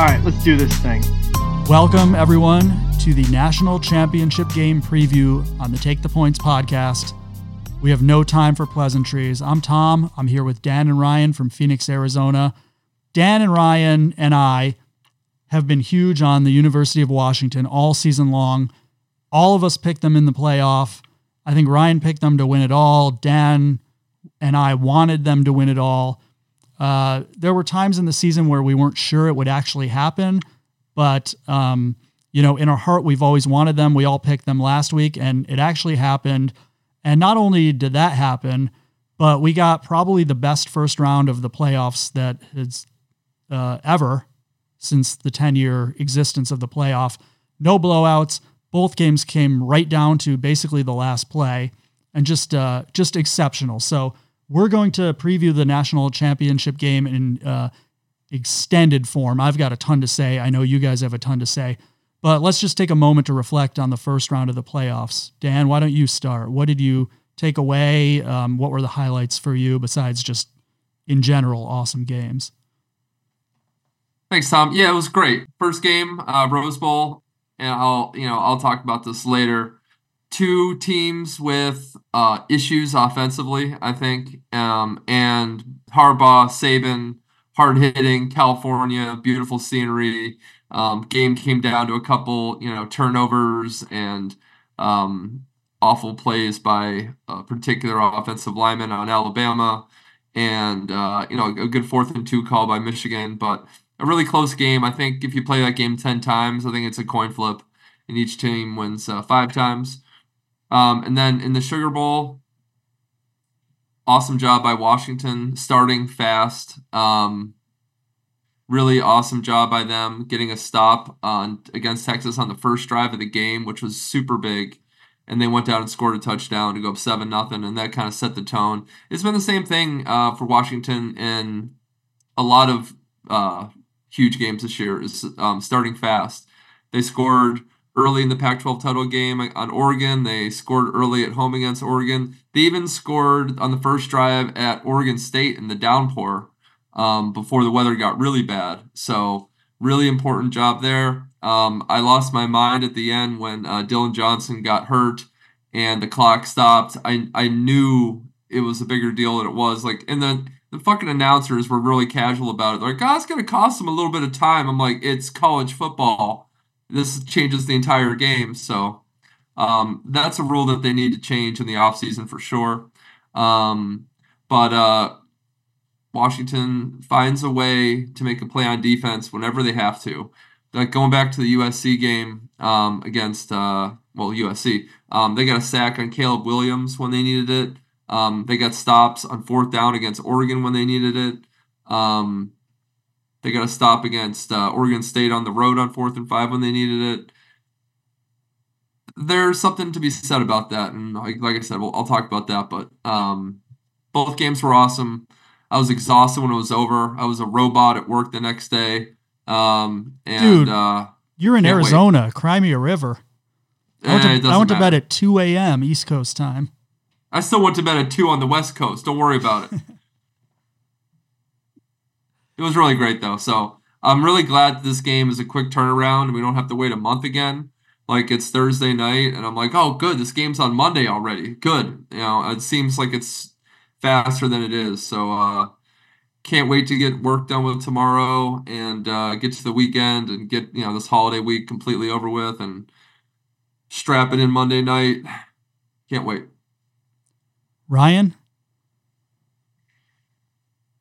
All right, let's do this thing. Welcome, everyone, to the National Championship Game preview on the Take the Points podcast. We have no time for pleasantries. I'm Tom. I'm here with Dan and Ryan from Phoenix, Arizona. Dan and Ryan and I have been huge on the University of Washington all season long. All of us picked them in the playoff. I think Ryan picked them to win it all. Dan and I wanted them to win it all. Uh, there were times in the season where we weren't sure it would actually happen, but um, you know, in our heart, we've always wanted them. We all picked them last week, and it actually happened. And not only did that happen, but we got probably the best first round of the playoffs that has uh, ever since the 10 year existence of the playoff. No blowouts. Both games came right down to basically the last play, and just uh, just exceptional. So we're going to preview the national championship game in uh, extended form. I've got a ton to say. I know you guys have a ton to say. But let's just take a moment to reflect on the first round of the playoffs. Dan, why don't you start? What did you take away? Um, what were the highlights for you besides just in general awesome games? Thanks, Tom. Yeah, it was great. First game, uh, Rose Bowl, and I'll you know I'll talk about this later. Two teams with uh, issues offensively, I think, um, and Harbaugh, Saban, hard hitting, California, beautiful scenery. Um, game came down to a couple, you know, turnovers and um, awful plays by a particular offensive lineman on Alabama, and uh, you know, a good fourth and two call by Michigan, but a really close game. I think if you play that game ten times, I think it's a coin flip, and each team wins uh, five times. Um, and then in the Sugar Bowl, awesome job by Washington starting fast. Um, really awesome job by them getting a stop on against Texas on the first drive of the game, which was super big. And they went down and scored a touchdown to go up seven nothing, and that kind of set the tone. It's been the same thing uh, for Washington in a lot of uh, huge games this year. Is um, starting fast. They scored early in the Pac-12 title game on Oregon. They scored early at home against Oregon. They even scored on the first drive at Oregon State in the downpour um, before the weather got really bad. So really important job there. Um, I lost my mind at the end when uh, Dillon Johnson got hurt and the clock stopped. I I knew it was a bigger deal than it was. Like, and the the fucking announcers were really casual about it. They're like, "Oh, it's gonna cost them a little bit of time." I'm like, "It's college football. This changes the entire game." So um, that's a rule that they need to change in the offseason for sure. Um, but uh, Washington finds a way to make a play on defense whenever they have to. Like going back to the USC game um, against, uh, well, USC, um, they got a sack on Caleb Williams when they needed it. Um, they got stops on fourth down against Oregon when they needed it. They got a stop against uh, Oregon State on the road on fourth and five when they needed it. There's something to be said about that, and like, like I said, well, I'll talk about that. But um, both games were awesome. I was exhausted when it was over. I was a robot at work the next day. Um, and, Dude, uh, you're in Arizona. Wait. Cry me a river. I went, eh, to, I went to bed at 2 a.m. East Coast time. I still went to bed at 2 on the West Coast. Don't worry about it. it was really great, though. So I'm really glad this game is a quick turnaround and we don't have to wait a month again. Like it's Thursday night, and I'm like, oh, good, this game's on Monday already. Good. You know, it seems like it's faster than it is. So uh, can't wait to get work done with tomorrow and uh, get to the weekend and get you know this holiday week completely over with and strap it in Monday night. Can't wait. Ryan.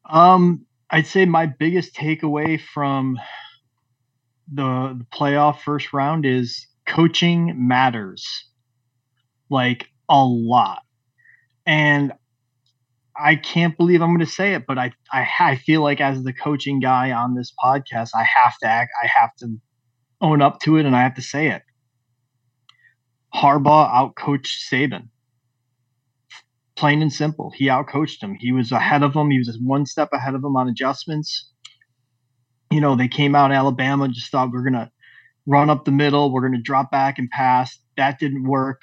Um, I'd say my biggest takeaway from the, the playoff first round is coaching matters like a lot. And I can't believe I'm going to say it, but I, I, I feel like as the coaching guy on this podcast, I have to act, I have to own up to it, and I have to say it. Harbaugh outcoached Saban. Plain and simple, he outcoached him. He was ahead of him. He was one step ahead of him on adjustments. You know, they came out Alabama, just thought we're gonna run up the middle, we're gonna drop back and pass. That didn't work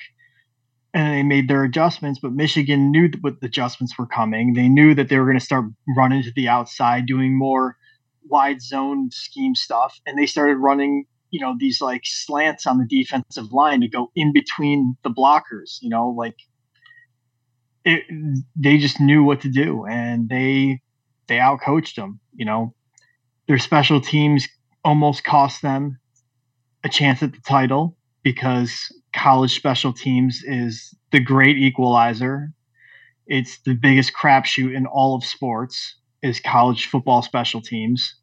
and they made their adjustments. But Michigan knew what the adjustments were coming. They knew that they were going to start running to the outside, doing more wide zone scheme stuff, and they started running, you know, these like slants on the defensive line to go in between the blockers. You know, like it, they just knew what to do, and they they outcoached them. You know, their special teams almost cost them a chance at the title because college special teams is the great equalizer. It's the biggest crapshoot in all of sports is college football special teams.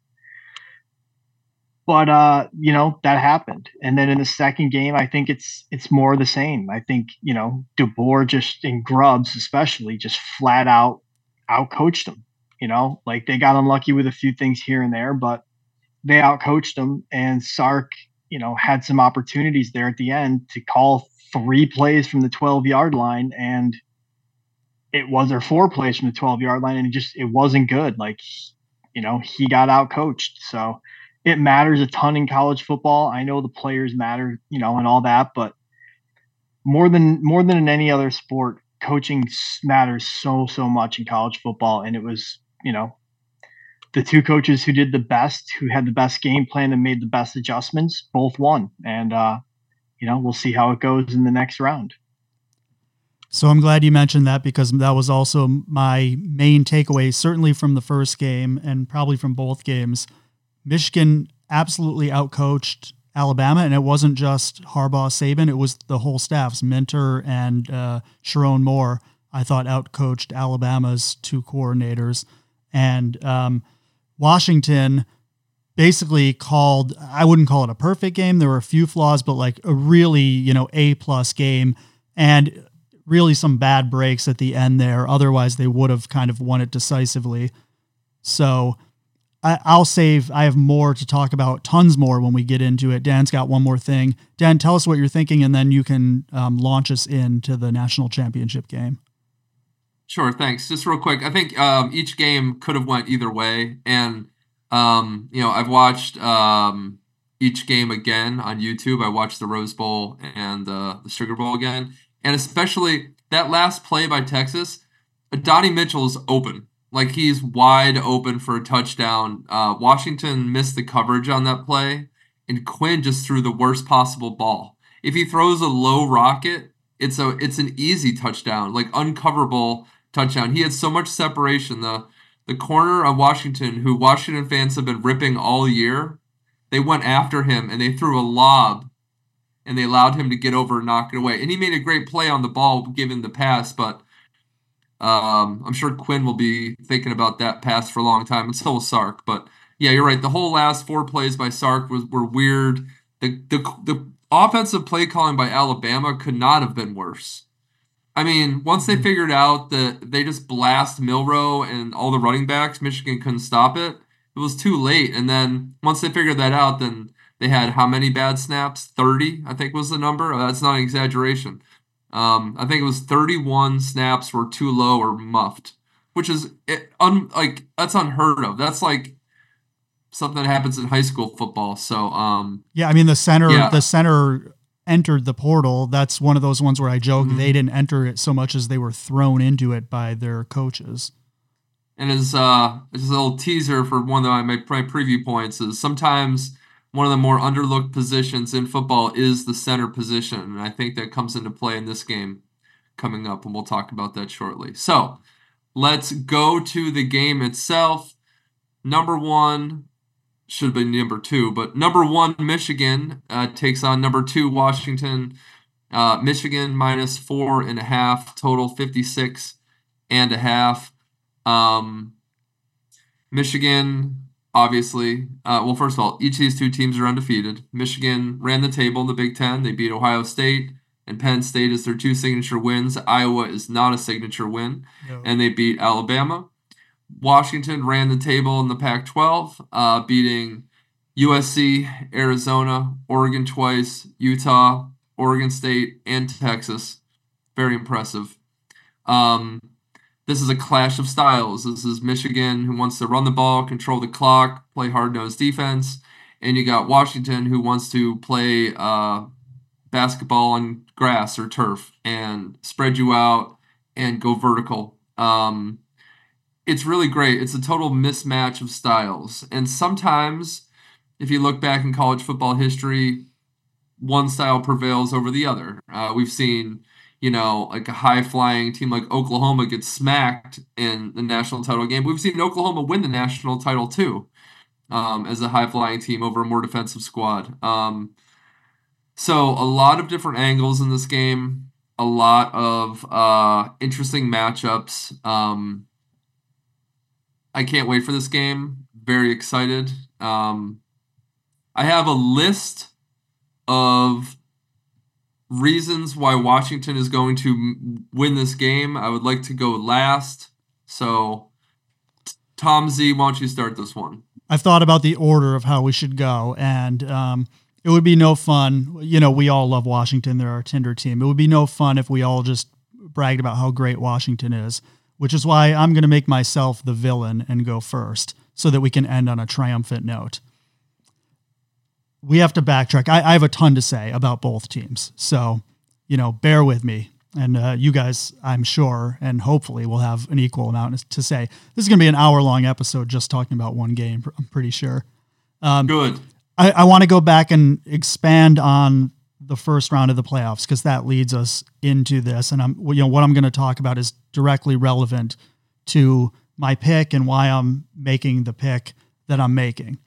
But uh, you know, that happened. And then in the second game, I think it's it's more the same. I think, you know, DeBoer just in Grubs especially just flat out outcoached them. You know, like they got unlucky with a few things here and there, but they outcoached them and Sark, you know, had some opportunities there at the end to call three plays from the 12 yard line and it was or four plays from the 12 yard line and it just it wasn't good like you know he got out coached so it matters a ton in college football. I know the players matter you know and all that but more than more than in any other sport coaching matters so so much in college football. And it was you know the two coaches who did the best who had the best game plan and made the best adjustments both won. And uh you know we'll see how it goes in the next round. So I'm glad you mentioned that because that was also my main takeaway, certainly from the first game and probably from both games. Michigan absolutely outcoached Alabama, and it wasn't just Harbaugh, Saban; it was the whole staffs. Minter and uh, Sherrone Moore, I thought, outcoached Alabama's two coordinators, and um, Washington basically called. I wouldn't call it a perfect game. There were a few flaws, but like a really you know a plus game, and really some bad breaks at the end there. Otherwise, they would have kind of won it decisively. So I, will save. I have more to talk about, tons more when we get into it. Dan's got one more thing. Dan, tell us what you're thinking, and then you can um, launch us into the national championship game. Sure, thanks. Just real quick, I think um, each game could have went either way, and um, you know, I've watched um, each game again on YouTube. I watched the Rose Bowl and uh, the Sugar Bowl again, and especially that last play by Texas, Donnie Mitchell's open. Like he's wide open for a touchdown. Uh, Washington missed the coverage on that play, and Quinn just threw the worst possible ball. If he throws a low rocket, it's a it's an easy touchdown, like uncoverable touchdown. He had so much separation. The the corner of Washington, who Washington fans have been ripping all year, they went after him and they threw a lob and they allowed him to get over and knock it away. And he made a great play on the ball given the pass, but um, I'm sure Quinn will be thinking about that pass for a long time, and so will Sark. But yeah, you're right. The whole last four plays by Sark was were weird. The the the offensive play calling by Alabama could not have been worse. I mean, once they mm-hmm. figured out that they just blast Milroe and all the running backs, Michigan couldn't stop it. It was too late. And then once they figured that out, then they had how many bad snaps? 30, I think was the number. That's not an exaggeration. Um, I think it was 31 snaps were too low or muffed, which is it, un, like that's unheard of. That's like something that happens in high school football. So um, yeah, I mean the center yeah. the center entered the portal. That's one of those ones where I joke mm-hmm. they didn't enter it so much as they were thrown into it by their coaches. And as uh, as a little teaser for one of my, my preview points is sometimes one of the more underlooked positions in football is the center position. And I think that comes into play in this game coming up, and we'll talk about that shortly. So let's go to the game itself. Number one should be number two, but number one, Michigan uh, takes on number two, Washington. Uh, Michigan minus four and a half, total 56 and a half. Um, Michigan obviously. Uh, well, first of all, each of these two teams are undefeated. Michigan ran the table in the Big Ten. They beat Ohio State, and Penn State is their two signature wins. Iowa is not a signature win, no. and they beat Alabama. Washington ran the table in the Pac 12, uh, beating USC, Arizona, Oregon twice, Utah, Oregon State, and Texas. Very impressive. Um, this is a clash of styles. This is Michigan who wants to run the ball, control the clock, play hard nosed defense, and you got Washington who wants to play uh, basketball on grass or turf and spread you out and go vertical. Um, it's really great. It's a total mismatch of styles. And sometimes, if you look back in college football history, one style prevails over the other. Uh, we've seen, you know, like a high flying team like Oklahoma gets smacked in the national title game. We've seen Oklahoma win the national title too, um, as a high flying team over a more defensive squad. Um, so a lot of different angles in this game, a lot of uh, interesting matchups. Um, I can't wait for this game. Very excited. Um, I have a list of reasons why Washington is going to win this game. I would like to go last. So, Tom Z, why don't you start this one? I've thought about the order of how we should go, and um, it would be no fun. You know, we all love Washington; they're our Tinder team. It would be no fun if we all just bragged about how great Washington is, which is why I'm going to make myself the villain and go first, so that we can end on a triumphant note we have to backtrack. I, I, have a ton to say about both teams. So, you know, bear with me. And uh, you guys, I'm sure, and hopefully, will have an equal amount to say. This is going to be an hour long episode just talking about one game, I'm pretty sure. Um, Good. I, I want to go back and expand on the first round of the playoffs because that leads us into this. And I'm, you know, what I'm going to talk about is directly relevant to my pick and why I'm making the pick that I'm making.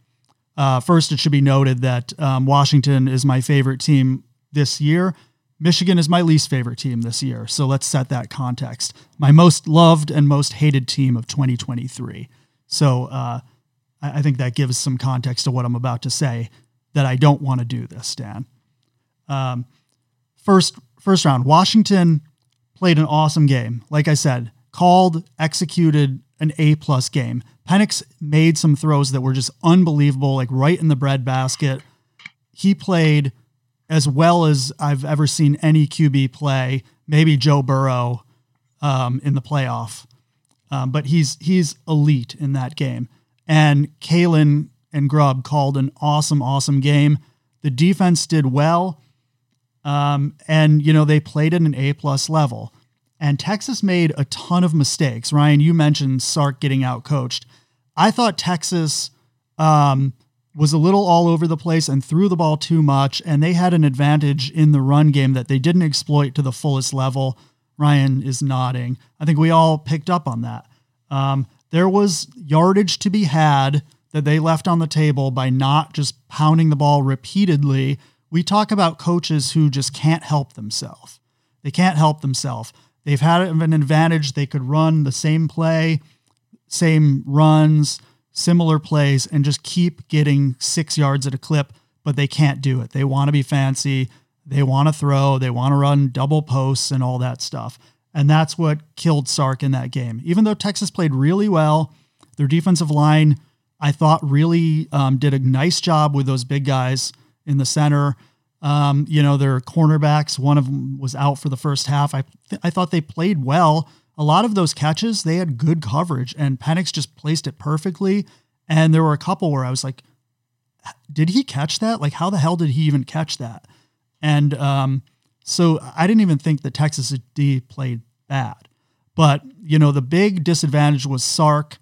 Uh, first, it should be noted that um, Washington is my favorite team this year. Michigan is my least favorite team this year. So let's set that context. My most loved and most hated team of 2023. So uh, I, I think that gives some context to what I'm about to say that I don't want to do this, Dan. Um, first, first round, Washington played an awesome game. Like I said, called, executed an A plus game. Penix made some throws that were just unbelievable, like right in the bread basket. He played as well as I've ever seen any QB play. Maybe Joe Burrow um, in the playoff, um, but he's he's elite in that game. And Kalen and Grubb called an awesome, awesome game. The defense did well, um, and you know they played at an A plus level. And Texas made a ton of mistakes. Ryan, you mentioned Sark getting out coached. I thought Texas um, was a little all over the place and threw the ball too much, and they had an advantage in the run game that they didn't exploit to the fullest level. Ryan is nodding. I think we all picked up on that. Um, there was yardage to be had that they left on the table by not just pounding the ball repeatedly. We talk about coaches who just can't help themselves. They can't help themselves. They've had an advantage. They could run the same play same runs, similar plays, and just keep getting six yards at a clip, but they can't do it. They want to be fancy. They want to throw. They want to run double posts and all that stuff. And that's what killed Sark in that game. Even though Texas played really well, their defensive line, I thought, really um, did a nice job with those big guys in the center. Um, you know, their cornerbacks, one of them was out for the first half. I, th- I thought they played well a lot of those catches, they had good coverage and Penix just placed it perfectly. And there were a couple where I was like, did he catch that? Like, how the hell did he even catch that? And um, so I didn't even think that Texas D played bad. But, you know, the big disadvantage was Sark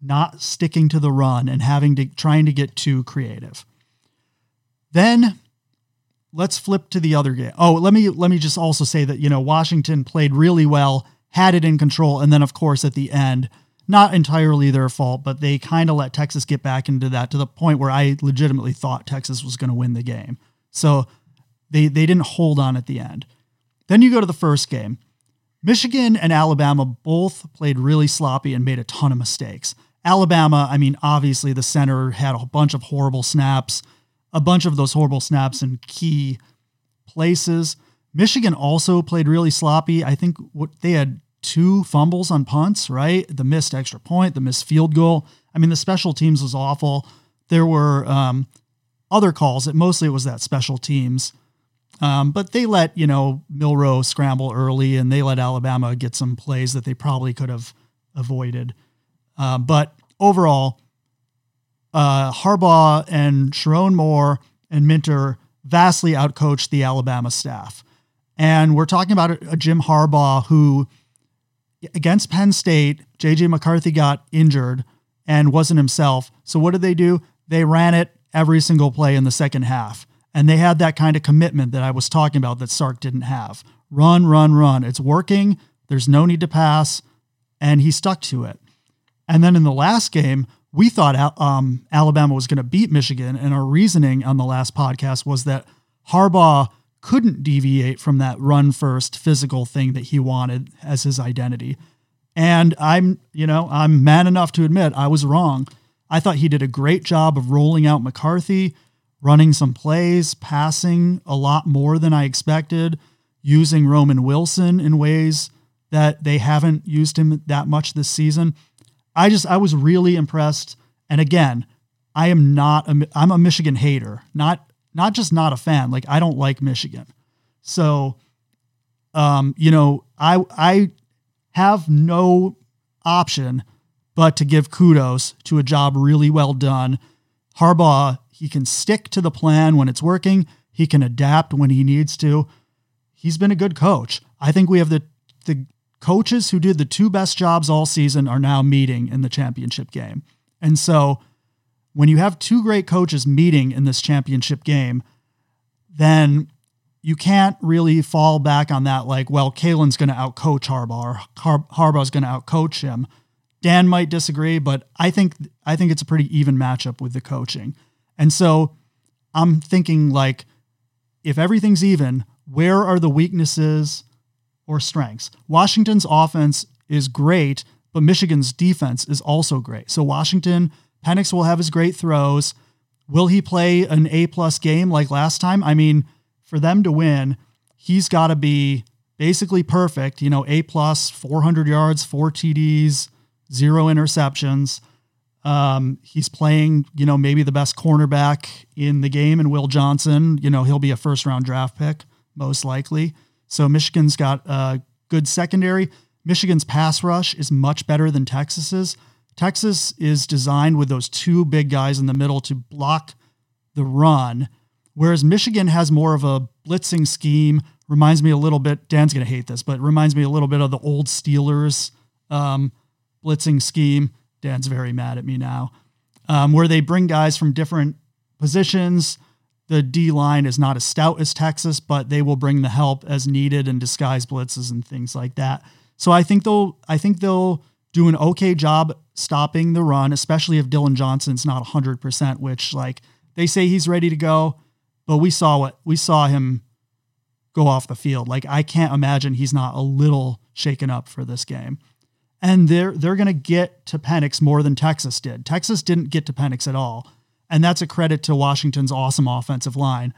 not sticking to the run and having to trying to get too creative. Then let's flip to the other game. Oh, let me let me just also say that, you know, Washington played really well had it in control. And then, of course, at the end, not entirely their fault, but they kind of let Texas get back into that to the point where I legitimately thought Texas was going to win the game. So they, they didn't hold on at the end. Then you go to the first game. Michigan and Alabama both played really sloppy and made a ton of mistakes. Alabama, I mean, obviously the center had a bunch of horrible snaps, a bunch of those horrible snaps in key places. Michigan also played really sloppy. I think what they had two fumbles on punts, right? The missed extra point, the missed field goal. I mean, the special teams was awful. There were um, other calls. It mostly it was that special teams. Um, but they let, you know, Milroe scramble early and they let Alabama get some plays that they probably could have avoided. Uh, but overall, uh, Harbaugh and Sherrone Moore and Minter vastly outcoached the Alabama staff. And we're talking about a, Jim Harbaugh who against Penn State, JJ McCarthy got injured and wasn't himself. So what did they do? They ran it every single play in the second half. And they had that kind of commitment that I was talking about that Sark didn't have. Run, run, run. It's working. There's no need to pass. And he stuck to it. And then in the last game, we thought um, Alabama was going to beat Michigan. And our reasoning on the last podcast was that Harbaugh couldn't deviate from that run first physical thing that he wanted as his identity. And I'm, you know, I'm man enough to admit I was wrong. I thought he did a great job of rolling out McCarthy, running some plays, passing a lot more than I expected, using Roman Wilson in ways that they haven't used him that much this season. I just I was really impressed. And again, I am not a I'm a Michigan hater, not not just not a fan. Like I don't like Michigan. So um, you know, I I have no option but to give kudos to a job really well done. Harbaugh, he can stick to the plan when it's working. He can adapt when he needs to. He's been a good coach. I think we have the the coaches who did the two best jobs all season are now meeting in the championship game. And so when you have two great coaches meeting in this championship game, then you can't really fall back on that like, well, Kalen's going to outcoach Harbaugh, Har- Harbaugh's going to outcoach him. Dan might disagree, but I think I think it's a pretty even matchup with the coaching. And so I'm thinking like if everything's even, where are the weaknesses or strengths? Washington's offense is great, but Michigan's defense is also great. So Washington, Penix will have his great throws. Will he play an A plus game like last time? I mean, for them to win, he's got to be basically perfect. You know, A plus, 400 yards, four TDs, zero interceptions. Um, he's playing, you know, maybe the best cornerback in the game, and Will Johnson. You know, he'll be a first round draft pick most likely. So Michigan's got a good secondary. Michigan's pass rush is much better than Texas's. Texas is designed with those two big guys in the middle to block the run, whereas Michigan has more of a blitzing scheme. Reminds me a little bit. Dan's gonna hate this, but reminds me a little bit of the old Steelers um, blitzing scheme. Dan's very mad at me now, um, where they bring guys from different positions the D line is not as stout as Texas, but they will bring the help as needed and disguise blitzes and things like that. So I think they'll I think they'll do an okay job stopping the run, especially if Dillon Johnson's not 100%, which like they say he's ready to go, but we saw what we saw him go off the field. Like I can't imagine he's not a little shaken up for this game. And they're they're going to get to Penix more than Texas did. Texas didn't get to Penix at all. And that's a credit to Washington's awesome offensive line.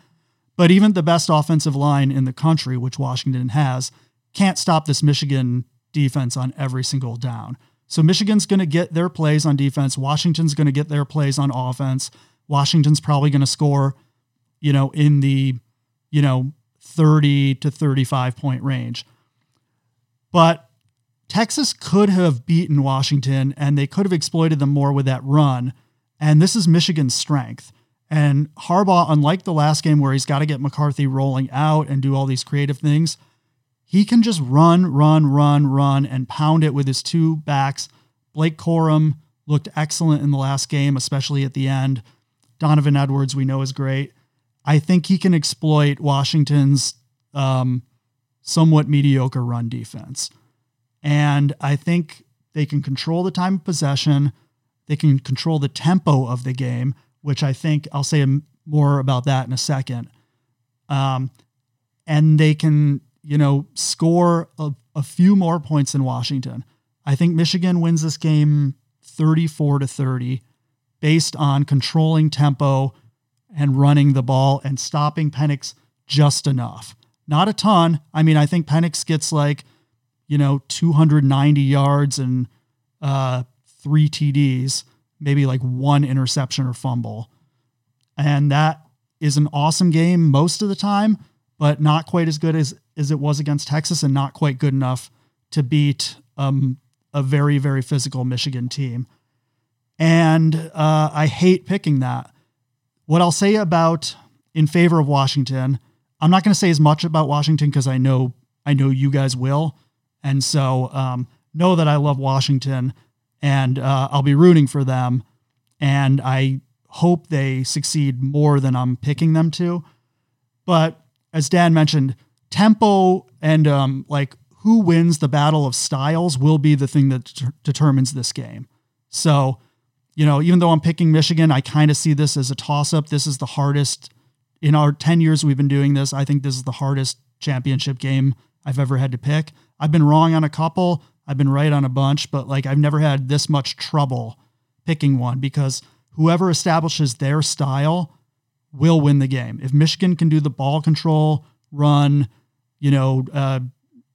But even the best offensive line in the country, which Washington has, can't stop this Michigan defense on every single down. So Michigan's going to get their plays on defense. Washington's going to get their plays on offense. Washington's probably going to score, you know, in the, you know, 30 to 35 point range. But Texas could have beaten Washington and they could have exploited them more with that run. And this is Michigan's strength. And Harbaugh, unlike the last game where he's got to get McCarthy rolling out and do all these creative things, he can just run, run, run, run, and pound it with his two backs. Blake Corum looked excellent in the last game, especially at the end. Donovan Edwards, we know, is great. I think he can exploit Washington's um, somewhat mediocre run defense. And I think they can control the time of possession. They can control the tempo of the game, which I think I'll say more about that in a second. Um, and they can, you know, score a, a few more points than Washington. I think Michigan wins this game 34 to 30 based on controlling tempo and running the ball and stopping Penix just enough. Not a ton. I mean, I think Penix gets like, you know, 290 yards and uh, three TDs, maybe like one interception or fumble. And that is an awesome game most of the time, but not quite as good as, as it was against Texas and not quite good enough to beat um, a very, very physical Michigan team. And uh, I hate picking that. What I'll say about in favor of Washington, I'm not going to say as much about Washington because I know I know you guys will, and so um, know that I love Washington and uh, I'll be rooting for them. And I hope they succeed more than I'm picking them to. But as Dan mentioned, tempo and um, like who wins the battle of styles will be the thing that de- determines this game. So, you know, even though I'm picking Michigan, I kind of see this as a toss up. This is the hardest in our 10 years we've been doing this. I think this is the hardest championship game I've ever had to pick. I've been wrong on a couple, I've been right on a bunch, but like I've never had this much trouble picking one because whoever establishes their style will win the game. If Michigan can do the ball control, run, you know, uh,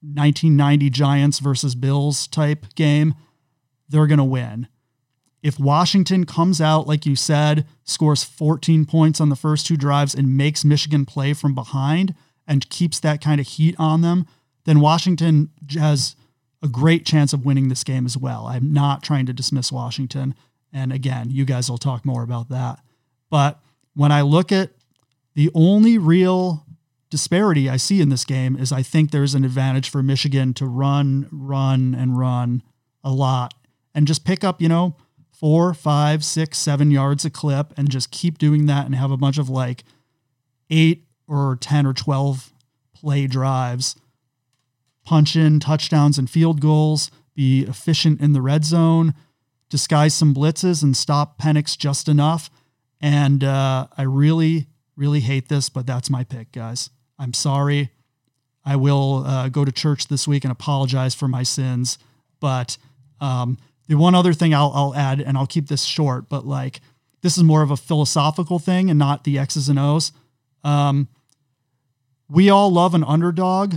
1990 Giants versus Bills type game, they're going to win. If Washington comes out, like you said, scores 14 points on the first two drives and makes Michigan play from behind and keeps that kind of heat on them, then Washington has a great chance of winning this game as well. I'm not trying to dismiss Washington. And again, you guys will talk more about that. But when I look at the only real disparity I see in this game is I think there's an advantage for Michigan to run, run, and run a lot and just pick up, you know, four, five, six, seven yards a clip and just keep doing that and have a bunch of like eight or 10 or 12 play drives, punch in touchdowns and field goals, be efficient in the red zone, disguise some blitzes and stop Penix just enough. And uh, I really, really hate this, but that's my pick, guys. I'm sorry. I will uh, go to church this week and apologize for my sins. But um, the one other thing I'll, I'll add, and I'll keep this short, but like this is more of a philosophical thing and not the X's and O's. Um, we all love an underdog,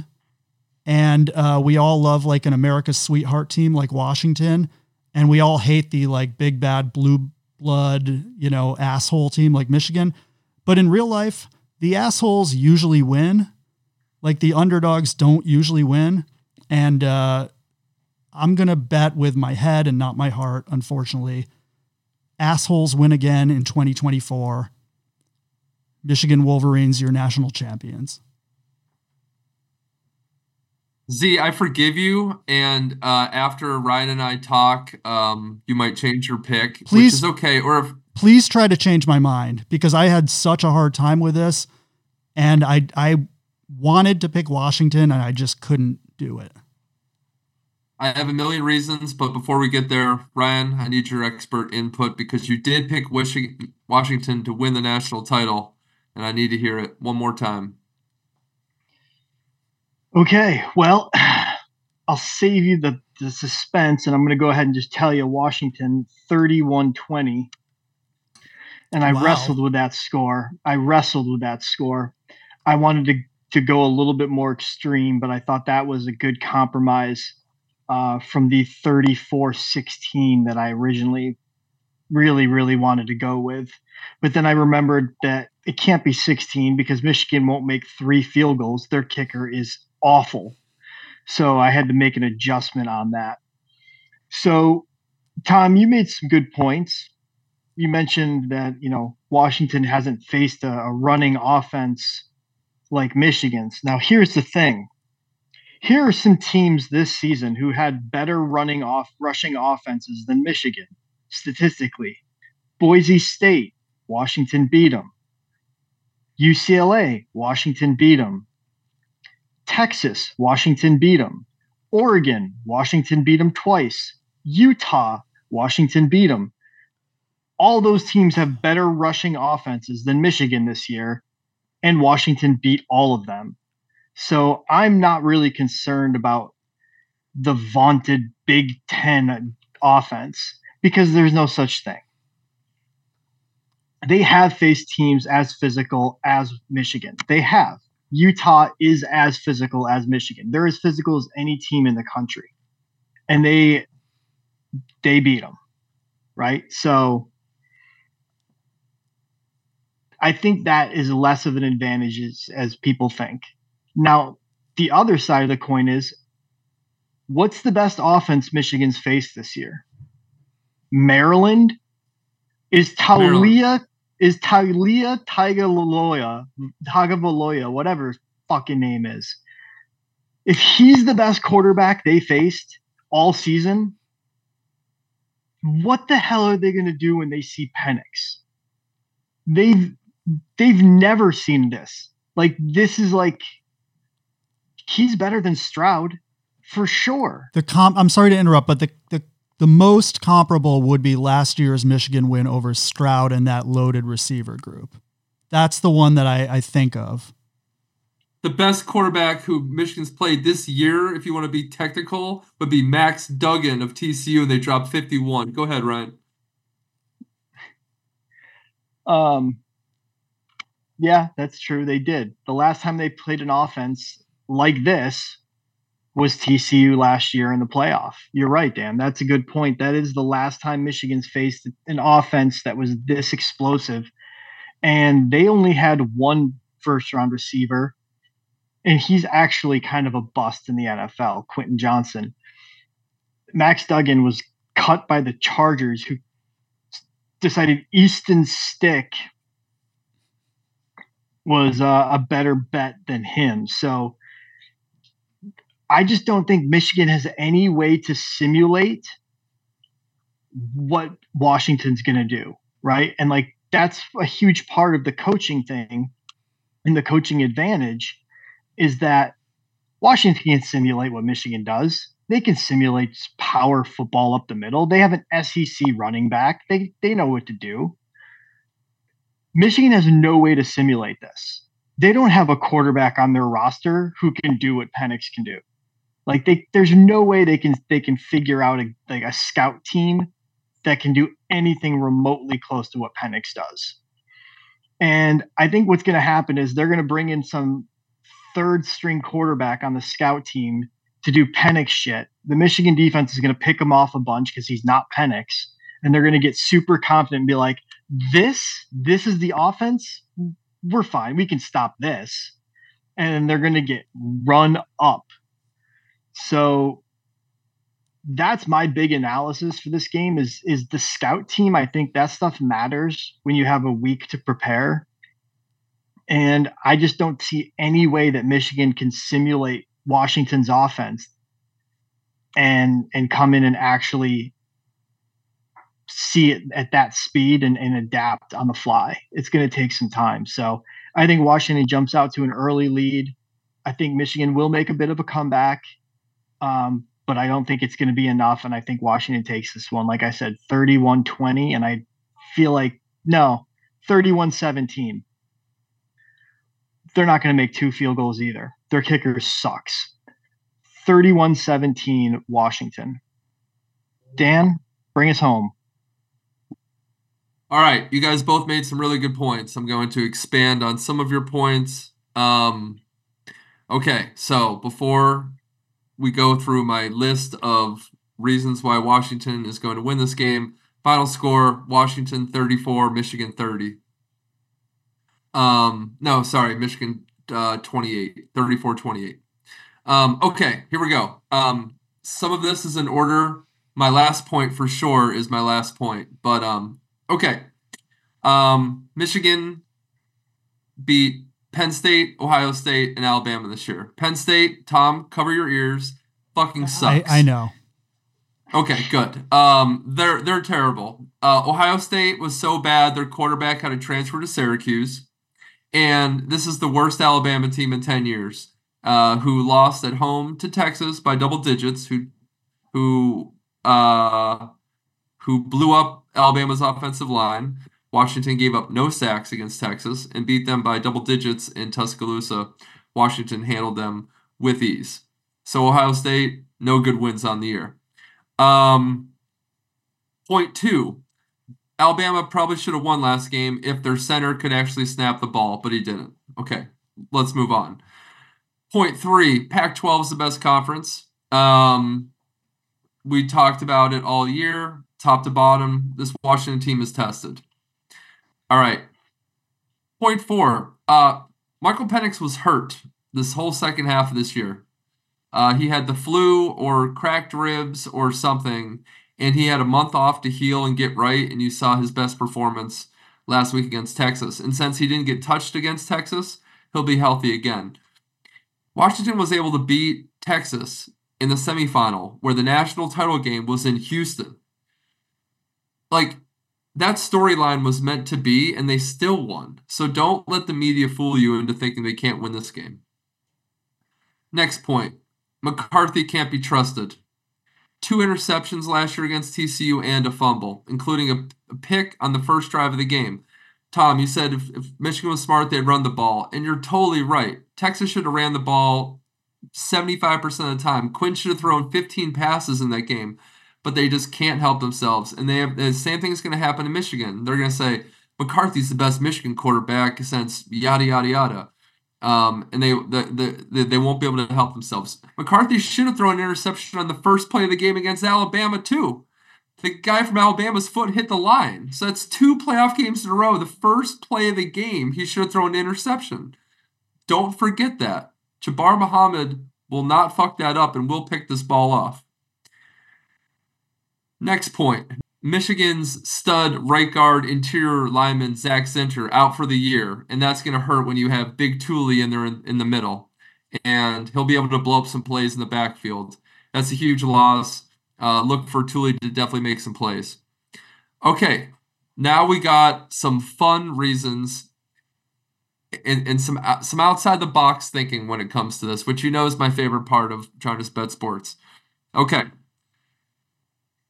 and uh, we all love like an America's sweetheart team like Washington, and we all hate the like big bad blue blood, you know, asshole team like Michigan. But in real life, the assholes usually win. Like the underdogs don't usually win. And uh, I'm to bet with my head and not my heart, unfortunately. Assholes win again in 2024. Michigan Wolverines, your national champions. Z, I forgive you. And uh, after Ryan and I talk, um, you might change your pick, please, which is okay. Or if please try to change my mind because I had such a hard time with this, and I I wanted to pick Washington and I just couldn't do it. I have a million reasons, but before we get there, Ryan, I need your expert input because you did pick Washington to win the national title, and I need to hear it one more time. Okay, well, I'll save you the, the suspense, and I'm going to go ahead and just tell you Washington 31 20 and I wow. wrestled with that score. I wrestled with that score. I wanted to to go a little bit more extreme, but I thought that was a good compromise uh, from the 34-16 that I originally really really wanted to go with. But then I remembered that it can't be 16 because Michigan won't make three field goals. Their kicker is awful. So I had to make an adjustment on that. So Tom, you made some good points you mentioned that you know Washington hasn't faced a, a running offense like Michigan's. Now here's the thing. Here are some teams this season who had better running off rushing offenses than Michigan statistically. Boise State, Washington beat them. UCLA, Washington beat them. Texas, Washington beat them. Oregon, Washington beat them twice. Utah, Washington beat them all those teams have better rushing offenses than Michigan this year, and Washington beat all of them. So I'm not really concerned about the vaunted Big Ten offense because there's no such thing. They have faced teams as physical as Michigan. They have. Utah is as physical as Michigan. They're as physical as any team in the country. And they they beat them. Right? So I think that is less of an advantage as, as people think. Now, the other side of the coin is what's the best offense Michigan's faced this year? Maryland? Is Talia is Talia Tagovailoa Tagovailoa whatever fucking name is. If he's the best quarterback they faced, all season. What the hell are they going to do when they see Penix? They've they've never seen this. Like this is like he's better than Stroud for sure. The comp I'm sorry to interrupt, but the the the most comparable would be last year's Michigan win over Stroud and that loaded receiver group. That's the one that I, I think of. The best quarterback who Michigan's played this year, if you want to be technical, would be Max Duggan of TCU, and they dropped 51. Go ahead, Ryan. Um, yeah, that's true. They did. The last time they played an offense like this was TCU last year in the playoff. You're right, Dan. That's a good point. That is the last time Michigan's faced an offense that was this explosive. And they only had one first round receiver, and he's actually kind of a bust in the NFL, Quentin Johnson. Max Duggan was cut by the Chargers, who decided Easton Stick was uh, a better bet than him. So I just don't think Michigan has any way to simulate what Washington's going to do, right? And like that's a huge part of the coaching thing and the coaching advantage is that Washington can simulate what Michigan does. They can simulate power football up the middle. They have an SEC running back. They they know what to do. Michigan has no way to simulate this. They don't have a quarterback on their roster who can do what Penix can do. Like they, there's no way they can they can figure out a, like a scout team that can do anything remotely close to what Penix does. And I think what's going to happen is they're going to bring in some third string quarterback on the scout team to do Penix shit. The Michigan defense is going to pick him off a bunch because he's not Penix, and they're going to get super confident and be like, "This, this is the offense. We're fine. We can stop this." And they're going to get run up so that's my big analysis for this game is is the scout team. I think that stuff matters when you have a week to prepare. And I just don't see any way that Michigan can simulate Washington's offense and and come in and actually see it at that speed and, and adapt on the fly. It's going to take some time. So I think Washington jumps out to an early lead. I think Michigan will make a bit of a comeback. Um, but I don't think it's going to be enough. And I think Washington takes this one, like I said, 31 20. And I feel like, no, 31 17. They're not going to make two field goals either. Their kicker sucks. 31 17, Washington. Dan, bring us home. All right, you guys both made some really good points. I'm going to expand on some of your points. Um, okay, so before we go through my list of reasons why Washington is going to win this game. Final score Washington 34, Michigan 30. Um, no, sorry, Michigan uh, 28, 34 28. Um, okay, here we go. Um, some of this is in order. My last point for sure is my last point, but um, okay. Um, Michigan beat Penn State, Ohio State, and Alabama this year. Penn State, Tom, cover your ears. Fucking sucks. I, I know. Okay, good. Um, they're they're terrible. Uh, Ohio State was so bad their quarterback had to transfer to Syracuse, and this is the worst Alabama team in ten years. Uh, who lost at home to Texas by double digits? Who who uh, who blew up Alabama's offensive line? Washington gave up no sacks against Texas and beat them by double digits in Tuscaloosa. Washington handled them with ease. So Ohio State, no good wins on the year. Um, point two, Alabama probably should have won last game if their center could actually snap the ball, but he didn't. Okay, let's move on. Point three, Pac 12 is the best conference. Um, we talked about it all year, top to bottom. This Washington team is tested. All right. Point four. Uh, Michael Penix was hurt this whole second half of this year. Uh, he had the flu or cracked ribs or something, and he had a month off to heal and get right. And you saw his best performance last week against Texas. And since he didn't get touched against Texas, he'll be healthy again. Washington was able to beat Texas in the semifinal where the national title game was in Houston. Like that storyline was meant to be, and they still won. So don't let the media fool you into thinking they can't win this game. Next point McCarthy can't be trusted. Two interceptions last year against TCU and a fumble, including a, a pick on the first drive of the game. Tom, you said if, if Michigan was smart, they'd run the ball. And you're totally right. Texas should have ran the ball 75% of the time. Quinn should have thrown 15 passes in that game but they just can't help themselves. And they have the same thing is going to happen in Michigan. They're going to say McCarthy's the best Michigan quarterback since yada yada yada. Um, and they the, the, they won't be able to help themselves. McCarthy should have thrown an interception on the first play of the game against Alabama too. The guy from Alabama's foot hit the line, so that's two playoff games in a row. The first play of the game, he should have thrown an interception. Don't forget that. Jabbar Muhammad will not fuck that up and will pick this ball off. Next point. Michigan's stud right guard interior lineman Zak Zinter out for the year, and that's going to hurt when you have Big Tuli in there in, in, the middle, and he'll be able to blow up some plays in the backfield. That's a huge loss. Uh, look for Tuli to definitely make some plays. Okay, now we got some fun reasons and, and some some outside the box thinking when it comes to this, which you know is my favorite part of trying to bet sports. Okay.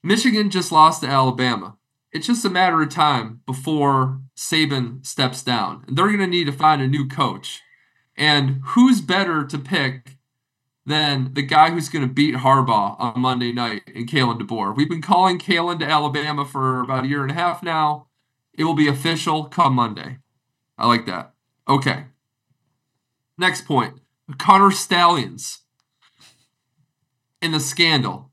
Michigan just lost to Alabama. It's just a matter of time before Saban steps down. And they're going to need to find a new coach. And who's better to pick than the guy who's going to beat Harbaugh on Monday night in Kalen DeBoer? We've been calling Kalen to Alabama for about a year and a half now. It will be official come Monday. I like that. Okay. Next point Connor Stalions in the scandal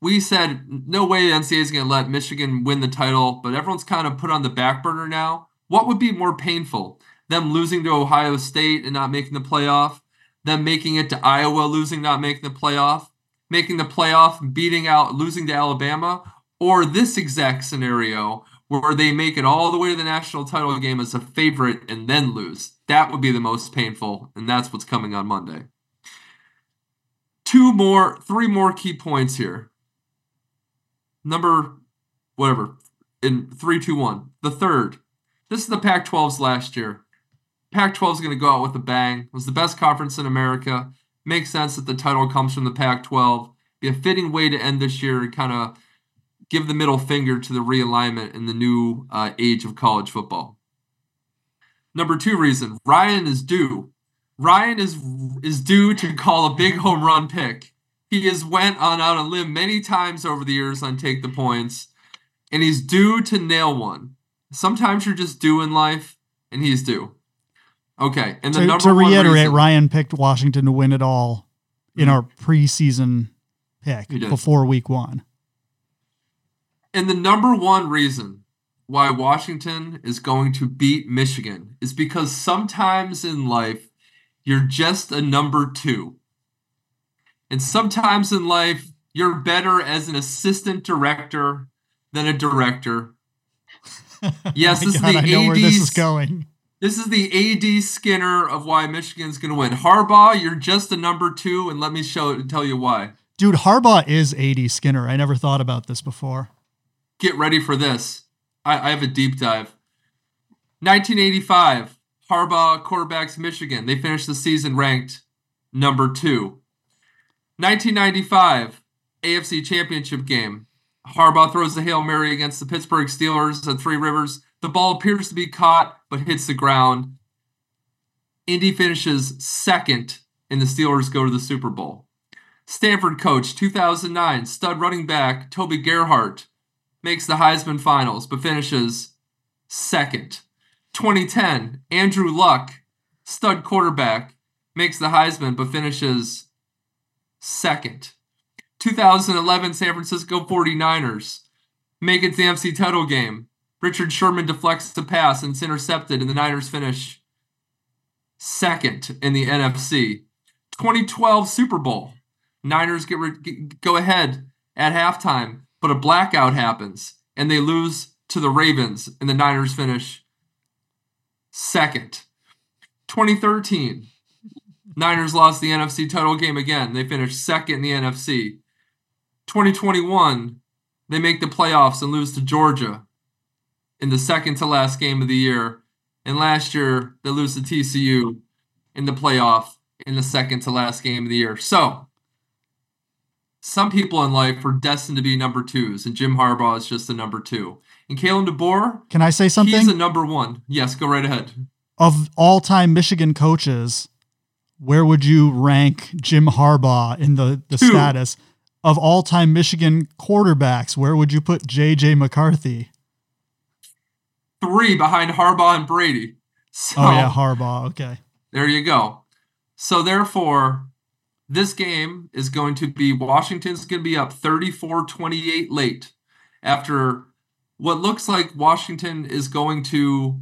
we said no way NCAA is going to let Michigan win the title, but everyone's kind of put on the back burner now. What would be more painful? Them losing to Ohio State and not making the playoff, them making it to Iowa, losing, not making the playoff, making the playoff, beating out, losing to Alabama, or this exact scenario where they make it all the way to the national title game as a favorite and then lose. That would be the most painful, and that's what's coming on Monday. Two more, three more key points here number whatever in three, two, one. The third. This is the Pac 12's last year. Pac 12 is going to go out with a bang. It was the best conference in America. Makes sense that the title comes from the Pac 12. Be a fitting way to end this year and kind of give the middle finger to the realignment in the new uh, age of college football. Number two reason Ryan is due. Ryan is is due to call a big home run pick. He has went on out a limb many times over the years on take the points, and he's due to nail one. Sometimes you're just due in life, and he's due. Okay, and the to, number to reiterate, reason, Ryan picked Washington to win it all in hmm. our preseason pick before Week One. And the number one reason why Washington is going to beat Michigan is because sometimes in life you're just a number two. And sometimes in life, you're better as an assistant director than a director. Yes, this oh God, is the I know AD. where this is going. This is the AD Skinner of why Michigan's going to win. Harbaugh, you're just a number two, and let me show it and tell you why. Dude, Harbaugh is AD Skinner. I never thought about this before. Get ready for this. I, I have a deep dive. 1985, Harbaugh quarterbacks Michigan. They finished the season ranked number two. 1995 AFC Championship game. Harbaugh throws the Hail Mary against the Pittsburgh Steelers at Three Rivers. The ball appears to be caught, but hits the ground. Indy finishes second, and the Steelers go to the Super Bowl. Stanford coach 2009 stud running back Toby Gerhart makes the Heisman Finals, but finishes second. 2010 Andrew Luck stud quarterback makes the Heisman, but finishes second. 2011 San Francisco 49ers make it the NFC title game. Richard Sherman deflects the pass and it's intercepted, and the Niners finish second in the NFC. 2012 Super Bowl. Niners get, re- get go ahead at halftime, but a blackout happens and they lose to the Ravens, and the Niners finish second. 2013 Niners lost the NFC title game again. They finished second in the NFC. 2021, they make the playoffs and lose to Georgia in the second to last game of the year. And last year, they lose to TCU in the playoff in the second to last game of the year. So, some people in life are destined to be number twos, and Jim Harbaugh is just a number two. And Kalen DeBoer, can I say something? He's a number one. Yes, go right ahead. Of all time Michigan coaches, where would you rank Jim Harbaugh in the, the status? Of all time Michigan quarterbacks, where would you put JJ McCarthy? Three behind Harbaugh and Brady. So, oh, yeah, Harbaugh. Okay. There you go. So, therefore, this game is going to be Washington's going to be up 34 28 late after what looks like Washington is going to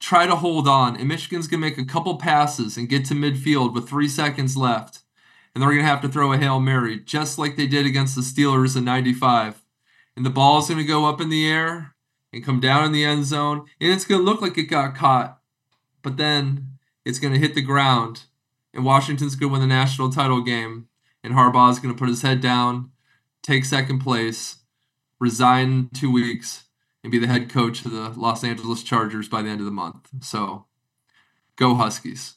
try to hold on, and Michigan's going to make a couple passes and get to midfield with three seconds left. And they're going to have to throw a Hail Mary, just like they did against the Steelers in 95. And the ball is going to go up in the air and come down in the end zone. And it's going to look like it got caught, but then it's going to hit the ground and Washington's going to win the national title game, and Harbaugh is going to put his head down, take second place, resign two weeks, and be the head coach of the Los Angeles Chargers by the end of the month. So, go Huskies.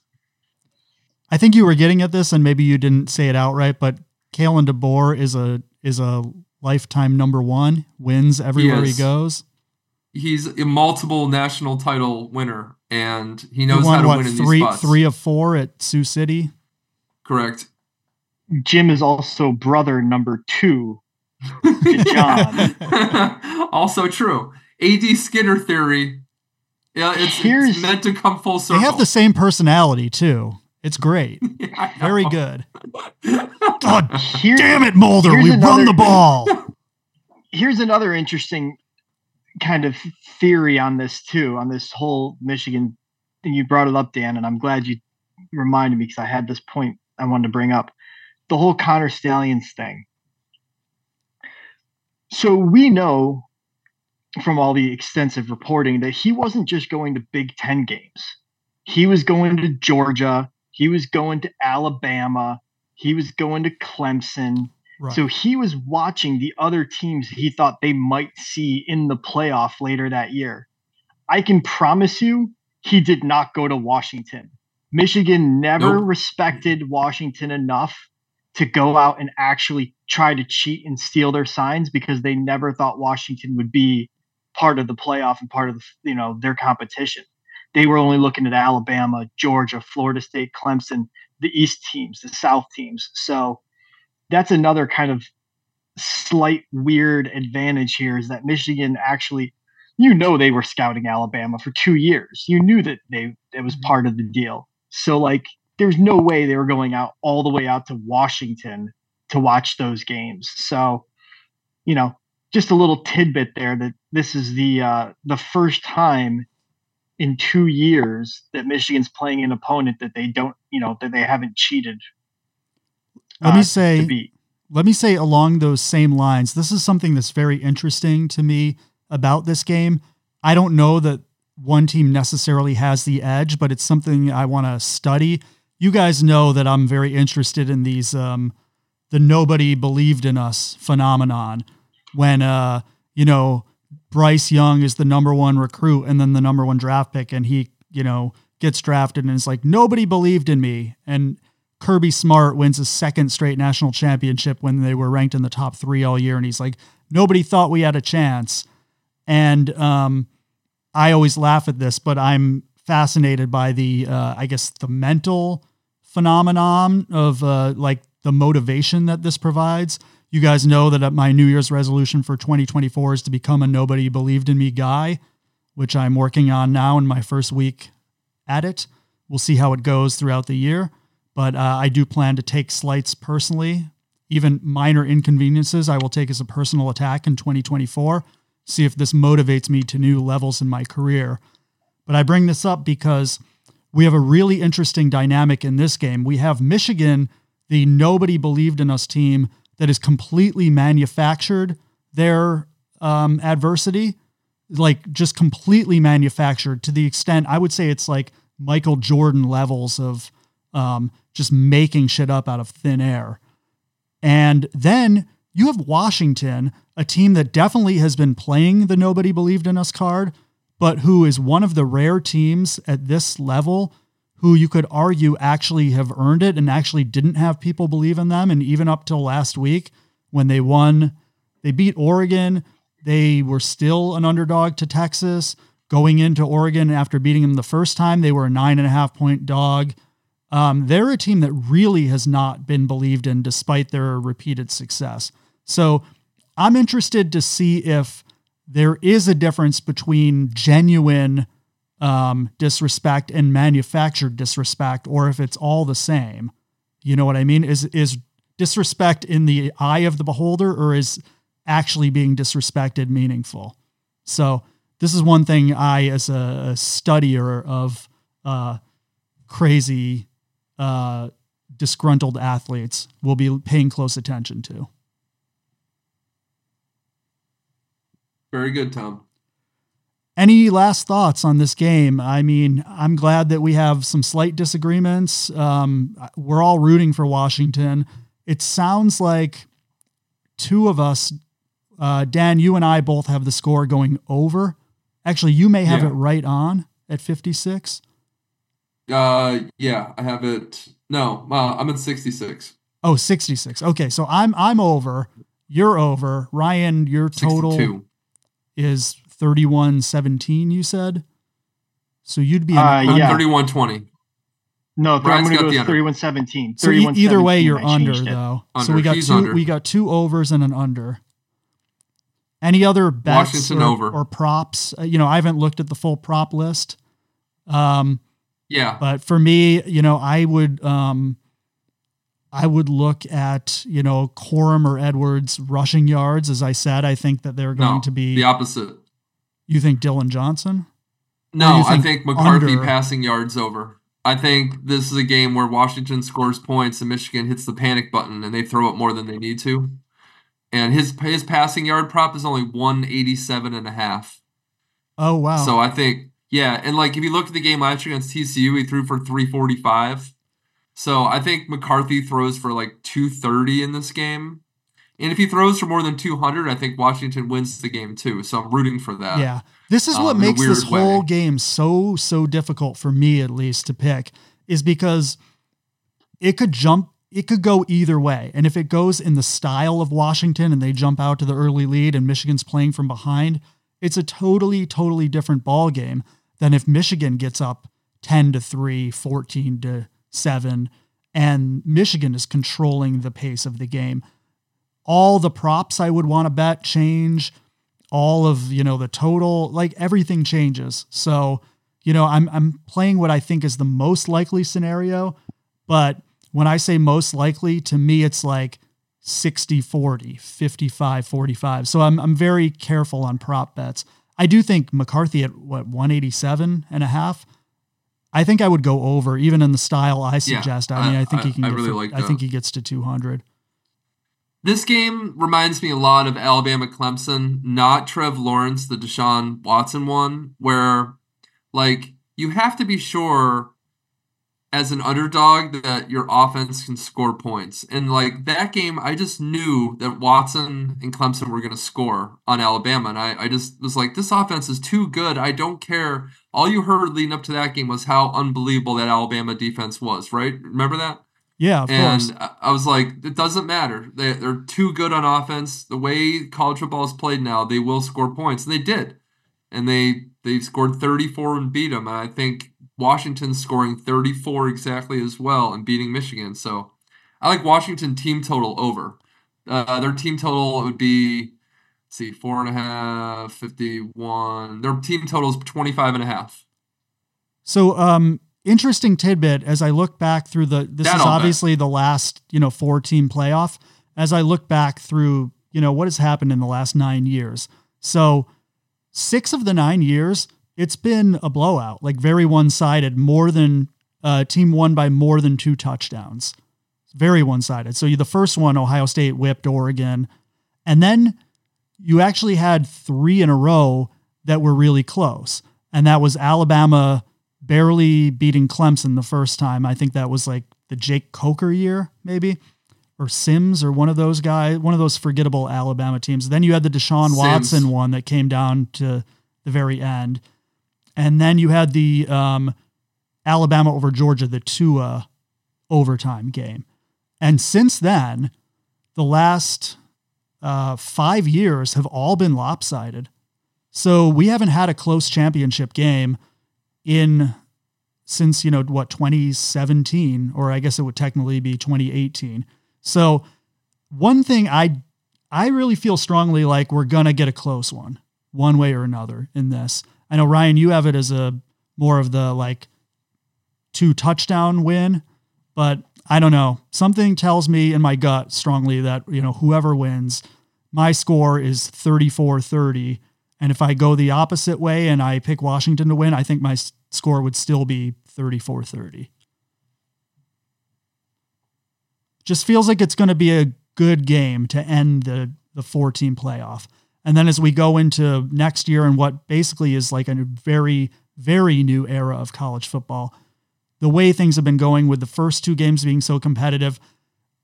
I think you were getting at this, and maybe you didn't say it outright, but Kalen DeBoer is a is a lifetime number one, wins everywhere he, he goes. He's a multiple national title winner and he knows he won, how to what, win in three, these spots. Three of four at Sioux City. Correct. Jim is also brother number two to John. also true. AD Skinner theory. Yeah, it's, it's, meant to come full circle. They have the same personality too. It's great. yeah, Very good. God Here, damn it, Mulder. We another, run the ball. Here's another interesting kind of theory on this too, on this whole Michigan And You brought it up, Dan, and I'm glad you reminded me because I had this point I wanted to bring up. The whole Connor Stalions thing. So we know from all the extensive reporting that he wasn't just going to Big Ten games. He was going to Georgia. He was going to Alabama. He was going to Clemson. Right. So he was watching the other teams he thought they might see in the playoff later that year. I can promise you he did not go to Washington. Michigan never nope. respected Washington enough to go out and actually try to cheat and steal their signs because they never thought Washington would be part of the playoff and part of the, you know their competition. They were only looking at Alabama, Georgia, Florida State, Clemson, the East teams, the South teams. So that's another kind of slight weird advantage here is that Michigan actually you know they were scouting Alabama for 2 years. You knew that they it was mm-hmm. part of the deal. So like there's no way they were going out all the way out to Washington to watch those games. So, you know, just a little tidbit there that this is the uh, the first time in two years that Michigan's playing an opponent that they don't, you know, that they haven't cheated let uh, me say, let me say along those same lines, this is something that's very interesting to me about this game. I don't know that one team necessarily has the edge, but it's something I want to study. You guys know that I'm very interested in these um, the nobody believed in us phenomenon when uh, you know Bryce Young is the number one recruit and then the number one draft pick, and he you know gets drafted and it's like nobody believed in me, and Kirby Smart wins a second straight national championship when they were ranked in the top three all year. And he's like, nobody thought we had a chance. And um, I always laugh at this, but I'm fascinated by the, uh, I guess, the mental phenomenon of uh, like the motivation that this provides. You guys know that my New Year's resolution for 2024 is to become a nobody believed in me guy, which I'm working on now in my first week at it. We'll see how it goes throughout the year but uh, I do plan to take slights personally. Even minor inconveniences, I will take as a personal attack in 2024. See if this motivates me to new levels in my career. But I bring this up because we have a really interesting dynamic in this game. We have Michigan, the nobody believed in us team that is completely manufactured their um, adversity, like just completely manufactured to the extent I would say it's like Michael Jordan levels of um, just making shit up out of thin air. And then you have Washington, a team that definitely has been playing the nobody believed in us card, but who is one of the rare teams at this level who you could argue actually have earned it and actually didn't have people believe in them. And even up till last week when they won, they beat Oregon. They were still an underdog to Texas. Going into Oregon after beating them the first time, they were a nine and a half point dog. Um, they're a team that really has not been believed in despite their repeated success. So I'm interested to see if there is a difference between genuine um, disrespect and manufactured disrespect, or if it's all the same. You know what I mean? Is is disrespect in the eye of the beholder, or is actually being disrespected meaningful? So this is one thing I, as a, studier of uh, crazy uh, disgruntled athletes will be paying close attention to. Very good, Tom. Any last thoughts on this game? I mean, I'm glad that we have some slight disagreements. Um, we're all rooting for Washington. It sounds like two of us, uh, Dan, you and I both have the score going over. Actually, you may have yeah. it right on at 56. Uh, yeah, I have it. No, uh, I'm at 66. Oh, 66. Okay, so I'm I'm over. You're over. Ryan, your total 62. is 3117, you said? So you'd be uh, yeah. 3120. No, th- I'm going to go 3117. So e- either way, you're under though. Under. So we got He's two. Under. We got two overs and an under. Any other bets or, or, props? Uh, you know, I haven't looked at the full prop list. Um, yeah. But for me, you know, I would um I would look at, you know, Corum or Edwards rushing yards. As I said, I think that they're going no, to be the opposite. You think Dillon Johnson? No, think I think McCarthy under? passing yards over. I think this is a game where Washington scores points and Michigan hits the panic button and they throw it more than they need to. And his his passing yard prop is only 187 and a half. Oh wow. So I think yeah, and like if you look at the game last year against TCU, he threw for 345. So I think McCarthy throws for like 230 in this game. And if he throws for more than 200, I think Washington wins the game too. So I'm rooting for that. Yeah. This is what um, makes this whole way. game so, so difficult for me, at least, to pick, is because it could jump, it could go either way. And if it goes in the style of Washington and they jump out to the early lead and Michigan's playing from behind, it's a totally, totally different ball game than if Michigan gets up 10 to 3, 14 to 7, and Michigan is controlling the pace of the game. All the props I would want to bet change, all of, you know, the total, like everything changes. So, you know, I'm I'm playing what I think is the most likely scenario, but when I say most likely, to me it's like 60 40, 55 45. So I'm I'm very careful on prop bets. I do think McCarthy at what 187 and a half. I think I would go over even in the style I suggest. Yeah, I mean, I, I think he can. I get really for, like. I think he gets to 200. This game reminds me a lot of Alabama Clemson, not Trev Lawrence, the Deshaun Watson one, where like you have to be sure as an underdog that your offense can score points. And like that game, I just knew that Watson and Clemson were going to score on Alabama. And I, I just was like, this offense is too good. I don't care. All you heard leading up to that game was how unbelievable that Alabama defense was, right? Remember that? Yeah, of and course. I was like, it doesn't matter. They, they're too good on offense. The way college football is played now, they will score points. And they did. And they they scored 34 and beat them. And I think Washington scoring 34 exactly as well and beating Michigan. So I like Washington team total over. Uh, their team total would be, see, four and a half, 51. Their team total is 25 and a half. So, um, interesting tidbit as I look back through the, this that is obviously the last, you know, four team playoff. As I look back through, you know, what has happened in the last nine years. So, six of the nine years, it's been a blowout, like very one sided, more than uh, team won by more than two touchdowns. Very one sided. So you, the first one, Ohio State whipped Oregon. And then you actually had three in a row that were really close. And that was Alabama barely beating Clemson the first time. I think that was like the Jake Coker year, maybe, or Sims, or one of those guys, one of those forgettable Alabama teams. Then you had the Deshaun Sims. Watson one that came down to the very end, and then you had the um, Alabama over Georgia, the Tua overtime game. And since then, the last uh, five years have all been lopsided. So we haven't had a close championship game in since you know what 2017 or I guess it would technically be 2018. So one thing I I really feel strongly like we're to get a close one one way or another in this. I know Ryan you have it as a more of the like two touchdown win, but I don't know. Something tells me in my gut strongly that, you know, whoever wins, my score is 34-30 and if I go the opposite way and I pick Washington to win, I think my score would still be 34 30. Just feels like it's going to be a good game to end the, the four team playoff. And then as we go into next year and what basically is like a very, very new era of college football, the way things have been going with the first two games being so competitive,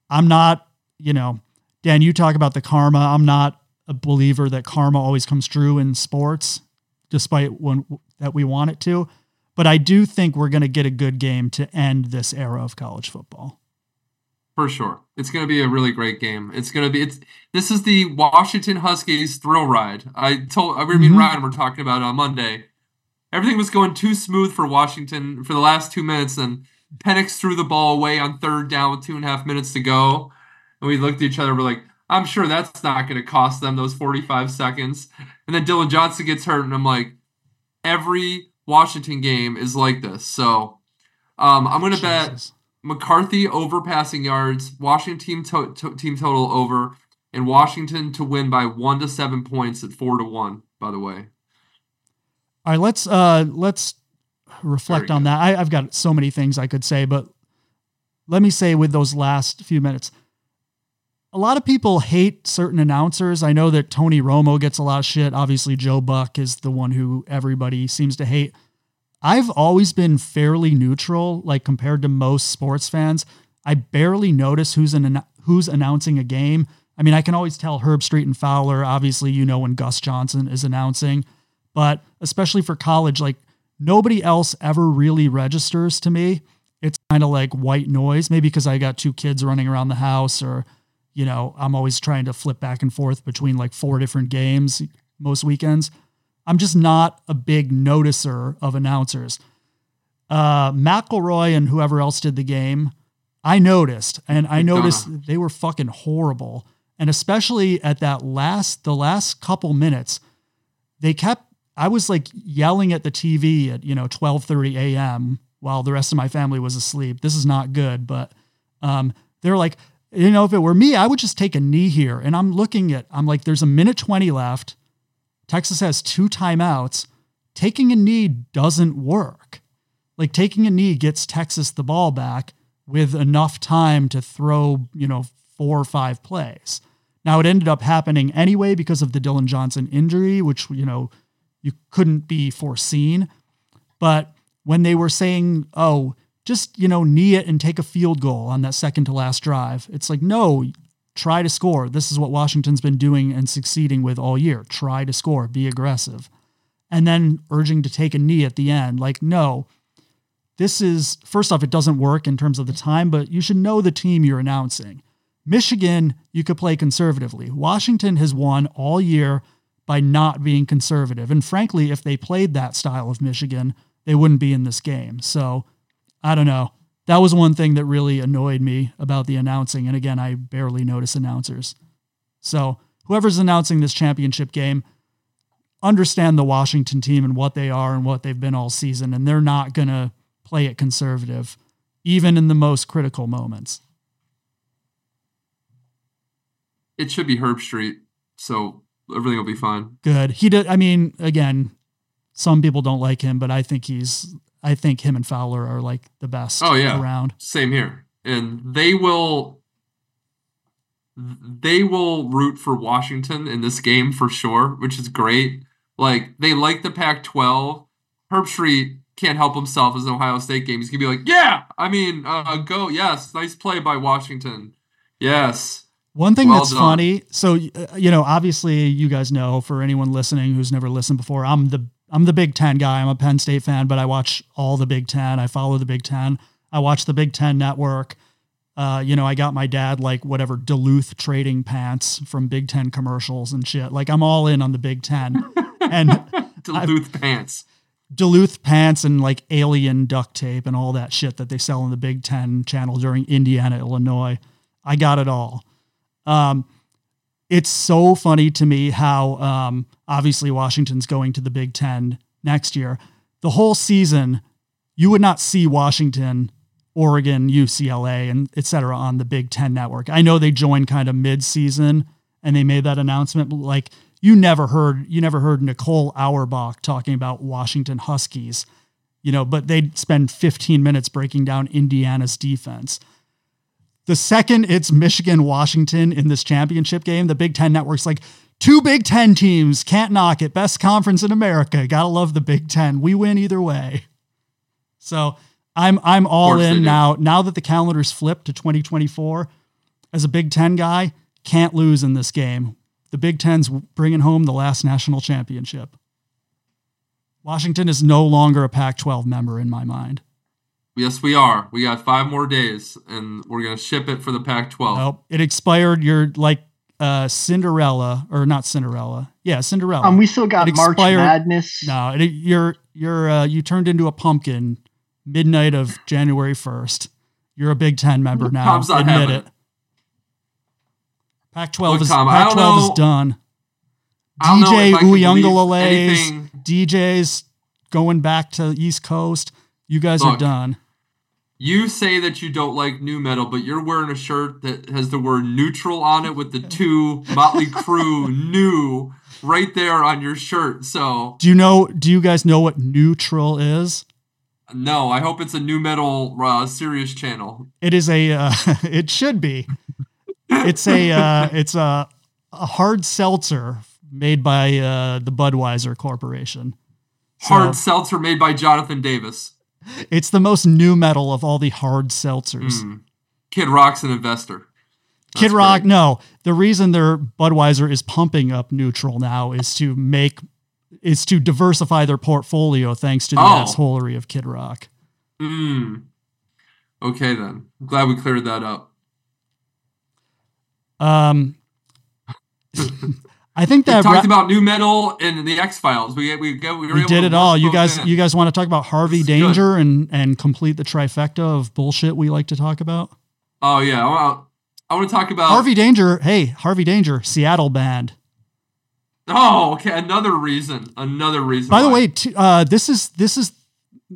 I'm not, you know, Dan, you talk about the karma. I'm not a believer that karma always comes true in sports, despite when that we want it to. But I do think we're going to get a good game to end this era of college football. For sure, it's going to be a really great game. It's going to be it's this is the Washington Huskies thrill ride. I told I mean Mhm. Ryan we're talking about on Monday. Everything was going too smooth for Washington for the last two minutes, and Penix threw the ball away on third down with two and a half minutes to go, and we looked at each other. We're like, I'm sure that's not going to cost them those 45 seconds. And then Dillon Johnson gets hurt, and I'm like, every Washington game is like this. So um, I'm going to bet McCarthy over passing yards, Washington team to- to- team total over, and Washington to win by one to seven points at four to one. By the way, All right, let's uh let's reflect on good. that. I, I've got so many things I could say, but let me say with those last few minutes, a lot of people hate certain announcers. I know that Tony Romo gets a lot of shit. Obviously, Joe Buck is the one who everybody seems to hate. I've always been fairly neutral, like compared to most sports fans. I barely notice who's an who's announcing a game. I mean, I can always tell Herbstreit and Fowler. Obviously, you know when Gus Johnson is announcing, but especially for college, like nobody else ever really registers to me. It's kind of like white noise, maybe because I got two kids running around the house, or you know, I'm always trying to flip back and forth between like four different games most weekends. I'm just not a big noticer of announcers. Uh, McElroy and whoever else did the game, I noticed, and I noticed they were fucking horrible. And especially at that last, the last couple minutes, they kept. I was like yelling at the TV at you know 12:30 a.m. while the rest of my family was asleep. This is not good, but um, they're like, you know, if it were me, I would just take a knee here. And I'm looking at, I'm like, there's a minute 20 left. Texas has two timeouts. Taking a knee doesn't work. Like taking a knee gets Texas the ball back with enough time to throw, you know, four or five plays. Now it ended up happening anyway because of the Dillon Johnson injury, which, you know, you couldn't be foreseen. But when they were saying, oh, just, you know, knee it and take a field goal on that second to last drive, it's like, no, try to score. This is what Washington's been doing and succeeding with all year. Try to score, be aggressive. And then urging to take a knee at the end. Like, no, this is, first off, it doesn't work in terms of the time, but you should know the team you're announcing. Michigan, you could play conservatively. Washington has won all year by not being conservative. And frankly, if they played that style of Michigan, they wouldn't be in this game. So I don't know. That was one thing that really annoyed me about the announcing. And again, I barely notice announcers. So whoever's announcing this championship game, understand the Washington team and what they are and what they've been all season. And they're not going to play it conservative, even in the most critical moments. it should be Herbstreit, so everything will be fine. Good. He did. I mean, again, some people don't like him, but I think he's, I think him and Fowler are like the best Oh, yeah. around. Same here, and they will. They will root for Washington in this game for sure, which is great. Like they like the Pac-12. Herbstreit can't help himself as an Ohio State game. He's gonna be like, "Yeah, I mean, uh, go, yes, nice play by Washington, yes." One thing Well that's done. funny, so uh, you know, obviously, you guys know. For anyone listening who's never listened before, I'm the I'm the Big Ten guy. I'm a Penn State fan, but I watch all the Big Ten. I follow the Big Ten. I watch the Big Ten Network. Uh, you know, I got my dad like whatever Duluth trading pants from Big Ten commercials and shit. Like I'm all in on the Big Ten, and Duluth pants. Duluth pants and like alien duct tape and all that shit that they sell in the Big Ten channel during Indiana, Illinois. I got it all. Um, it's so funny to me how um, obviously Washington's going to the Big Ten next year. The whole season, you would not see Washington, Oregon, UCLA, and et cetera on the Big Ten network. I know they joined kind of mid-season and they made that announcement, like you never heard you never heard Nicole Auerbach talking about Washington Huskies, you know, but they'd spend 15 minutes breaking down Indiana's defense. The second it's Michigan Washington in this championship game, the Big Ten network's like, two Big Ten teams, can't knock it. Best conference in America. Gotta love the Big Ten. We win either way. So I'm I'm all in now. Now that the calendar's flipped to 2024, as a Big Ten guy, can't lose in this game. The Big Ten's bringing home the last national championship. Washington is no longer a Pac 12 member in my mind. Yes, we are. We got five more days, and we're gonna ship it for the Pac-12. Nope. It expired. You're like uh, Cinderella, or not Cinderella. Yeah, Cinderella. Um, we still got It March expired- Madness. no, it, you're you're uh, you turned into a pumpkin midnight of January 1st. You're a Big Ten member now. Tom's not Admit having it. it. Pac-12 Look, is Tom, Pac-12 is done. I don't know DJ if I can Uiagalelei's, DJ's going back to East Coast. You guys are done. You say that you don't like new metal, but you're wearing a shirt that has the word neutral on it with the two Motley Crue new right there on your shirt. So, Do you know? Do you guys know what neutral is? no, I hope it's a new metal uh, Sirius channel. It is a. Uh, it should be. It's a. Uh, it's a, a hard seltzer made by uh, the Budweiser Corporation. So, Hard seltzer made by Jonathan Davis. It's the most new metal of all the hard seltzers. Mm. Kid Rock's an investor. Kid Rock, great. no. The reason their Budweiser is pumping up neutral now is to make is to diversify their portfolio thanks to the Oh. assholery of Kid Rock. Mm. Okay, then. I'm glad we cleared that up. Um, I think that We talked ra- about new metal and the X Files. We we we, were we able did it all. You guys, in. you guys want to talk about Harvey is good. Danger and and complete the trifecta of bullshit we like to talk about? Oh yeah, I want, I want to talk about Harvey Danger, hey, Harvey Danger, Seattle band. Oh, okay. Another reason. Another reason. By the way, t- uh, this is this is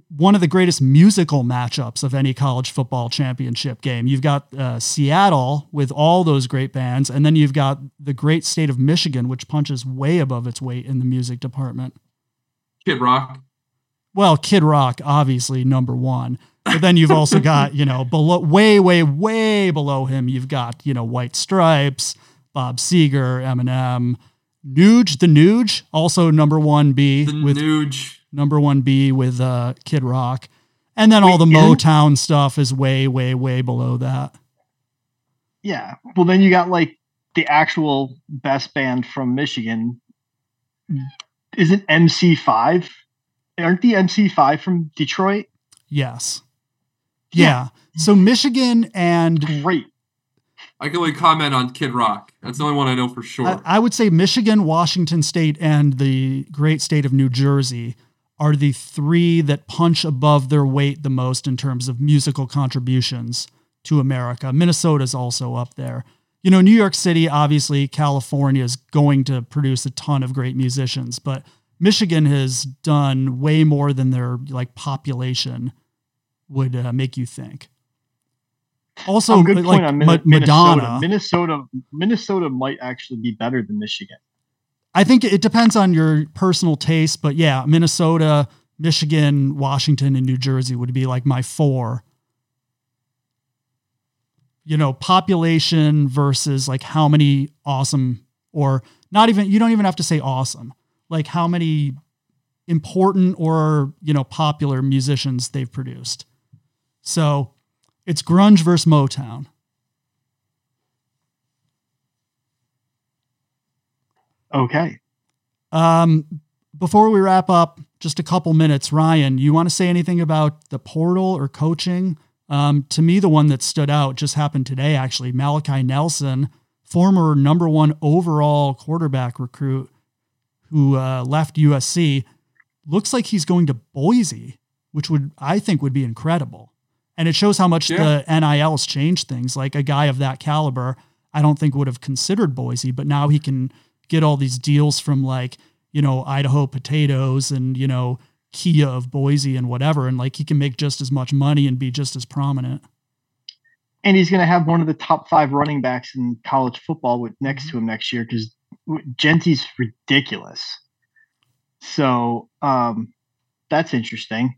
one of the greatest musical matchups of any college football championship game. You've got uh, Seattle with all those great bands, and then you've got the great state of Michigan, which punches way above its weight in the music department. Kid Rock. Well, Kid Rock, obviously number one, but then you've also got you know below, way, way, way below him. You've got you know White Stripes, Bob Seger, Eminem, Nuge, the Nuge, also number one B The with Nuge. Number one B with uh, Kid Rock, and then all the Wait, Motown stuff is way, way, way below that. Yeah. Well, then you got like the actual best band from Michigan. Isn't MC5? Aren't the MC5 from Detroit? Yes, yeah. So Michigan and Great. I can only comment on Kid Rock. That's the only one I know for sure. I, I would say Michigan, Washington State, and the great state of New Jersey are the three that punch above their weight the most in terms of musical contributions to America. Minnesota's also up there. You know, New York City, obviously, California is going to produce a ton of great musicians, but Michigan has done way more than their like population would uh, make you think. Also, Oh, good like point on Ma- Min- Minnesota. Madonna. Minnesota. Minnesota might actually be better than Michigan. I think it depends on your personal taste, but yeah, Minnesota, Michigan, Washington, and New Jersey would be like my four. You know, population versus like how many awesome, or not even, you don't even have to say awesome, like how many important or you know popular musicians they've produced. So it's grunge versus Motown. Okay. Um, before we wrap up, just a couple minutes, Ryan, you want to say anything about the portal or coaching? Um, to me, the one that stood out just happened today, actually. Malachi Nelson, former number one overall quarterback recruit who uh, left USC, looks like he's going to Boise, which would, I think, would be incredible. And it shows how much yeah. the NILs changed things. Like a guy of that caliber, I don't think would have considered Boise, but now he can get all these deals from like, you know, Idaho potatoes and, you know, Kia of Boise and whatever. And like he can make just as much money and be just as prominent. And he's going to have one of the top five running backs in college football with next to him next year because Jeanty's ridiculous. So um, that's interesting.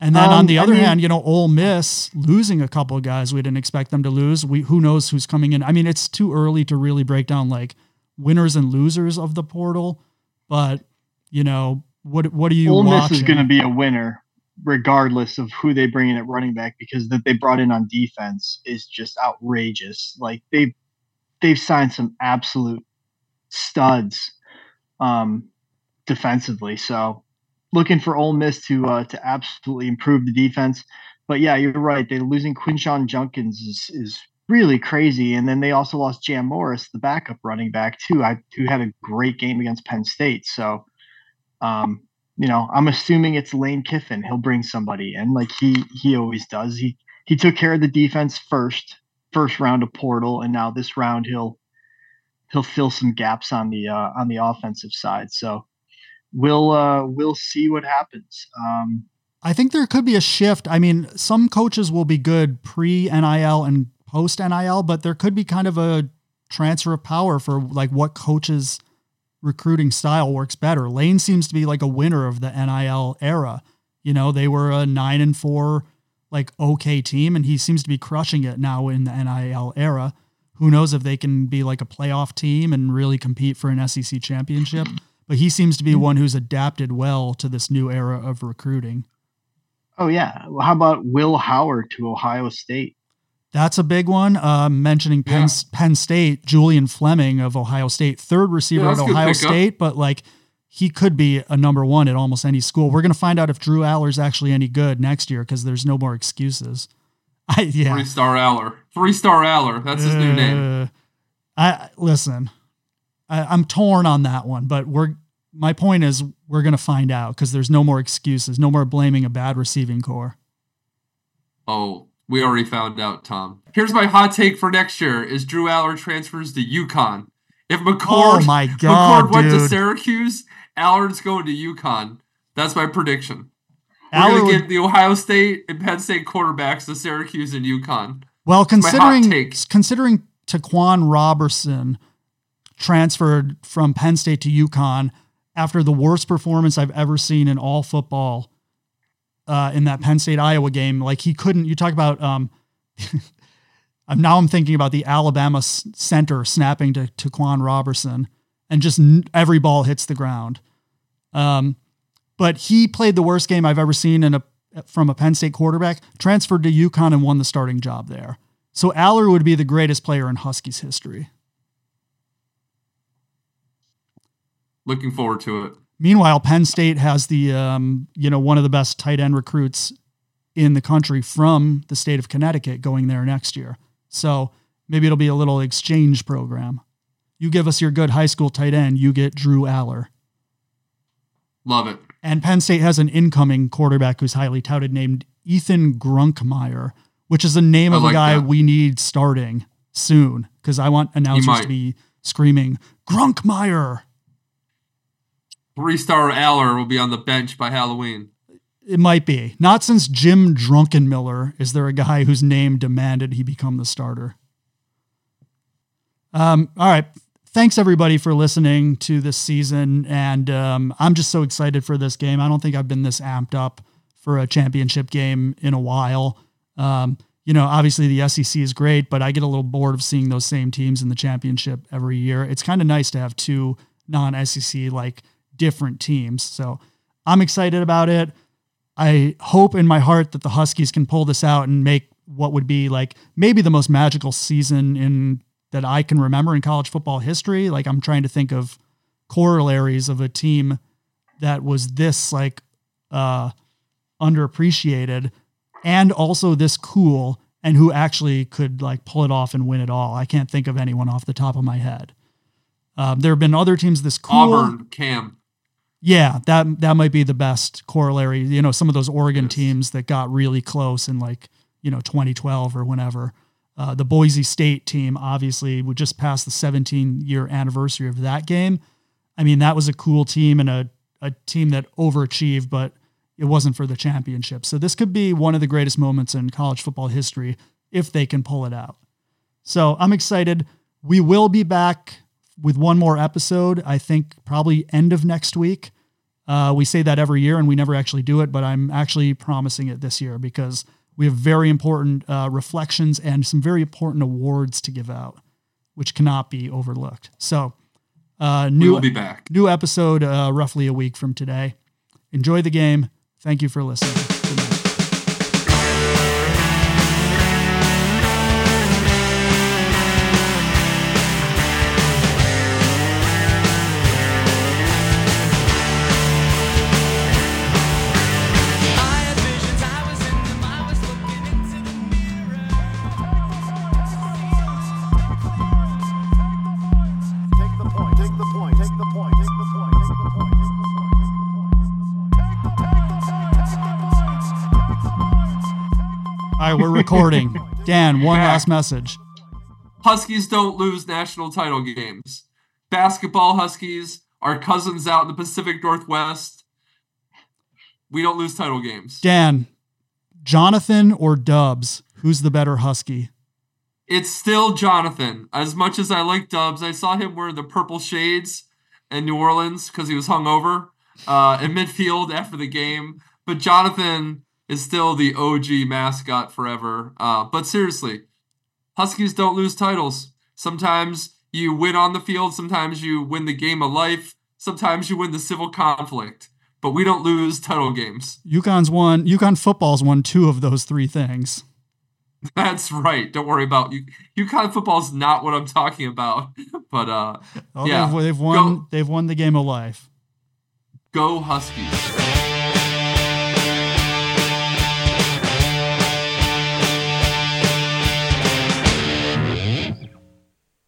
And then um, on the other I mean, hand, you know, Ole Miss losing a couple of guys we didn't expect them to lose. We who knows who's coming in. I mean, it's too early to really break down like winners and losers of the portal, but you know, what what are you? Ole watching? Miss is going to be a winner regardless of who they bring in at running back because that they brought in on defense is just outrageous. Like they they've signed some absolute studs um, defensively. So looking for Ole Miss to uh, to absolutely improve the defense. But yeah, you're right. They're losing Quinshon Judkins is is really crazy. And then they also lost Jam Morris, the backup running back too, I, who had a great game against Penn State. So, um, you know, I'm assuming it's Lane Kiffin. He'll bring somebody in like he he always does. He he took care of the defense first, first round of portal, and now this round he'll he'll fill some gaps on the uh, on the offensive side. So we'll uh, we'll see what happens. Um, I think there could be a shift. I mean, some coaches will be good pre NIL and post NIL, but there could be kind of a transfer of power for like what coaches recruiting style works better. Lane seems to be like a winner of the NIL era. You know, they were a 9 and 4 like okay team and he seems to be crushing it now in the NIL era. Who knows if they can be like a playoff team and really compete for an SEC championship? But he seems to be one who's adapted well to this new era of recruiting. Oh yeah. Well, how about Will Howard to Ohio State? That's a big one. Uh, mentioning Penn, yeah. Penn State, Julian Fleming of Ohio State, third receiver yeah, at Ohio State, but like he could be a number one at almost any school. We're going to find out if Drew Allar's actually any good next year because there's no more excuses. I, yeah. Three star Allar. Three star Allar. That's his uh, new name. Uh, I listen. I, I'm torn on that one, but we're. My point is, we're going to find out because there's no more excuses, no more blaming a bad receiving core. Oh, we already found out, Tom. Here's my hot take for next year: is Drew Allar transfers to UConn. If McCord, oh my God, McCord went to Syracuse, Allar's going to UConn. That's my prediction. We're going to get the Ohio State and Penn State quarterbacks to Syracuse and UConn. Well, considering considering Ta'Quan Roberson transferred from Penn State to UConn after the worst performance I've ever seen in all football uh, in that Penn State Iowa game. Like he couldn't. You talk about. Um, now I'm thinking about the Alabama center snapping to Ta'Quan Roberson, and just every ball hits the ground. Um, but he played the worst game I've ever seen in a from a Penn State quarterback. Transferred to UConn and won the starting job there. So Allar would be the greatest player in Huskies history. Looking forward to it. Meanwhile, Penn State has the um, you know one of the best tight end recruits in the country from the state of Connecticut going there next year. So maybe it'll be a little exchange program. You give us your good high school tight end, you get Drew Allar. Love it. And Penn State has an incoming quarterback who's highly touted named Ethan Grunkemeyer, which is the name I of like a guy that. we need starting soon because I want announcers to be screaming Grunkmeyer three star Allar will be on the bench by Halloween. It might be. Not since Jim Druckenmiller is there a guy whose name demanded he become the starter. Um, all right. Thanks everybody for listening to this season. And um, I'm just so excited for this game. I don't think I've been this amped up for a championship game in a while. Um, you know, obviously the SEC is great, but I get a little bored of seeing those same teams in the championship every year. It's kind of nice to have two non SEC like different teams. So I'm excited about it. I hope in my heart that the Huskies can pull this out and make what would be like maybe the most magical season in that I can remember in college football history. Like I'm trying to think of corollaries of a team that was this like uh underappreciated and also this cool and who actually could like pull it off and win it all. I can't think of anyone off the top of my head. Um, there have been other teams this cool. Auburn, Cam. Yeah, that that might be the best corollary. You know, some of those Oregon yes. teams that got really close in like you know 2012 or whenever. Uh, the Boise State team obviously would just pass the 17 year anniversary of that game. I mean, that was a cool team and a, a team that overachieved, but it wasn't for the championship. So this could be one of the greatest moments in college football history if they can pull it out. So I'm excited. We will be back with one more episode, I think probably end of next week. Uh, we say that every year and we never actually do it, but I'm actually promising it this year because we have very important uh, reflections and some very important awards to give out, which cannot be overlooked. So, uh, new, we will be back. New episode uh, roughly a week from today. Enjoy the game. Thank you for listening. We're recording. Dan, one last message. Huskies don't lose national title games. Basketball Huskies, our cousins out in the Pacific Northwest. We don't lose title games. Dan, Jonathan or Dubs, who's the better Husky? It's still Jonathan. As much as I like Dubs, I saw him wear the purple shades in New Orleans because he was hungover uh, in midfield after the game. But Jonathan is still the OG mascot forever. Uh, but seriously, Huskies don't lose titles. Sometimes you win on the field, sometimes you win the game of life, sometimes you win the civil conflict. But we don't lose title games. UConn's won. UConn football's won two of those three things. That's right. Don't worry about you. UConn football's not what I'm talking about. But uh, oh, yeah, they've, they've won. Go, they've won the game of life. Go Huskies.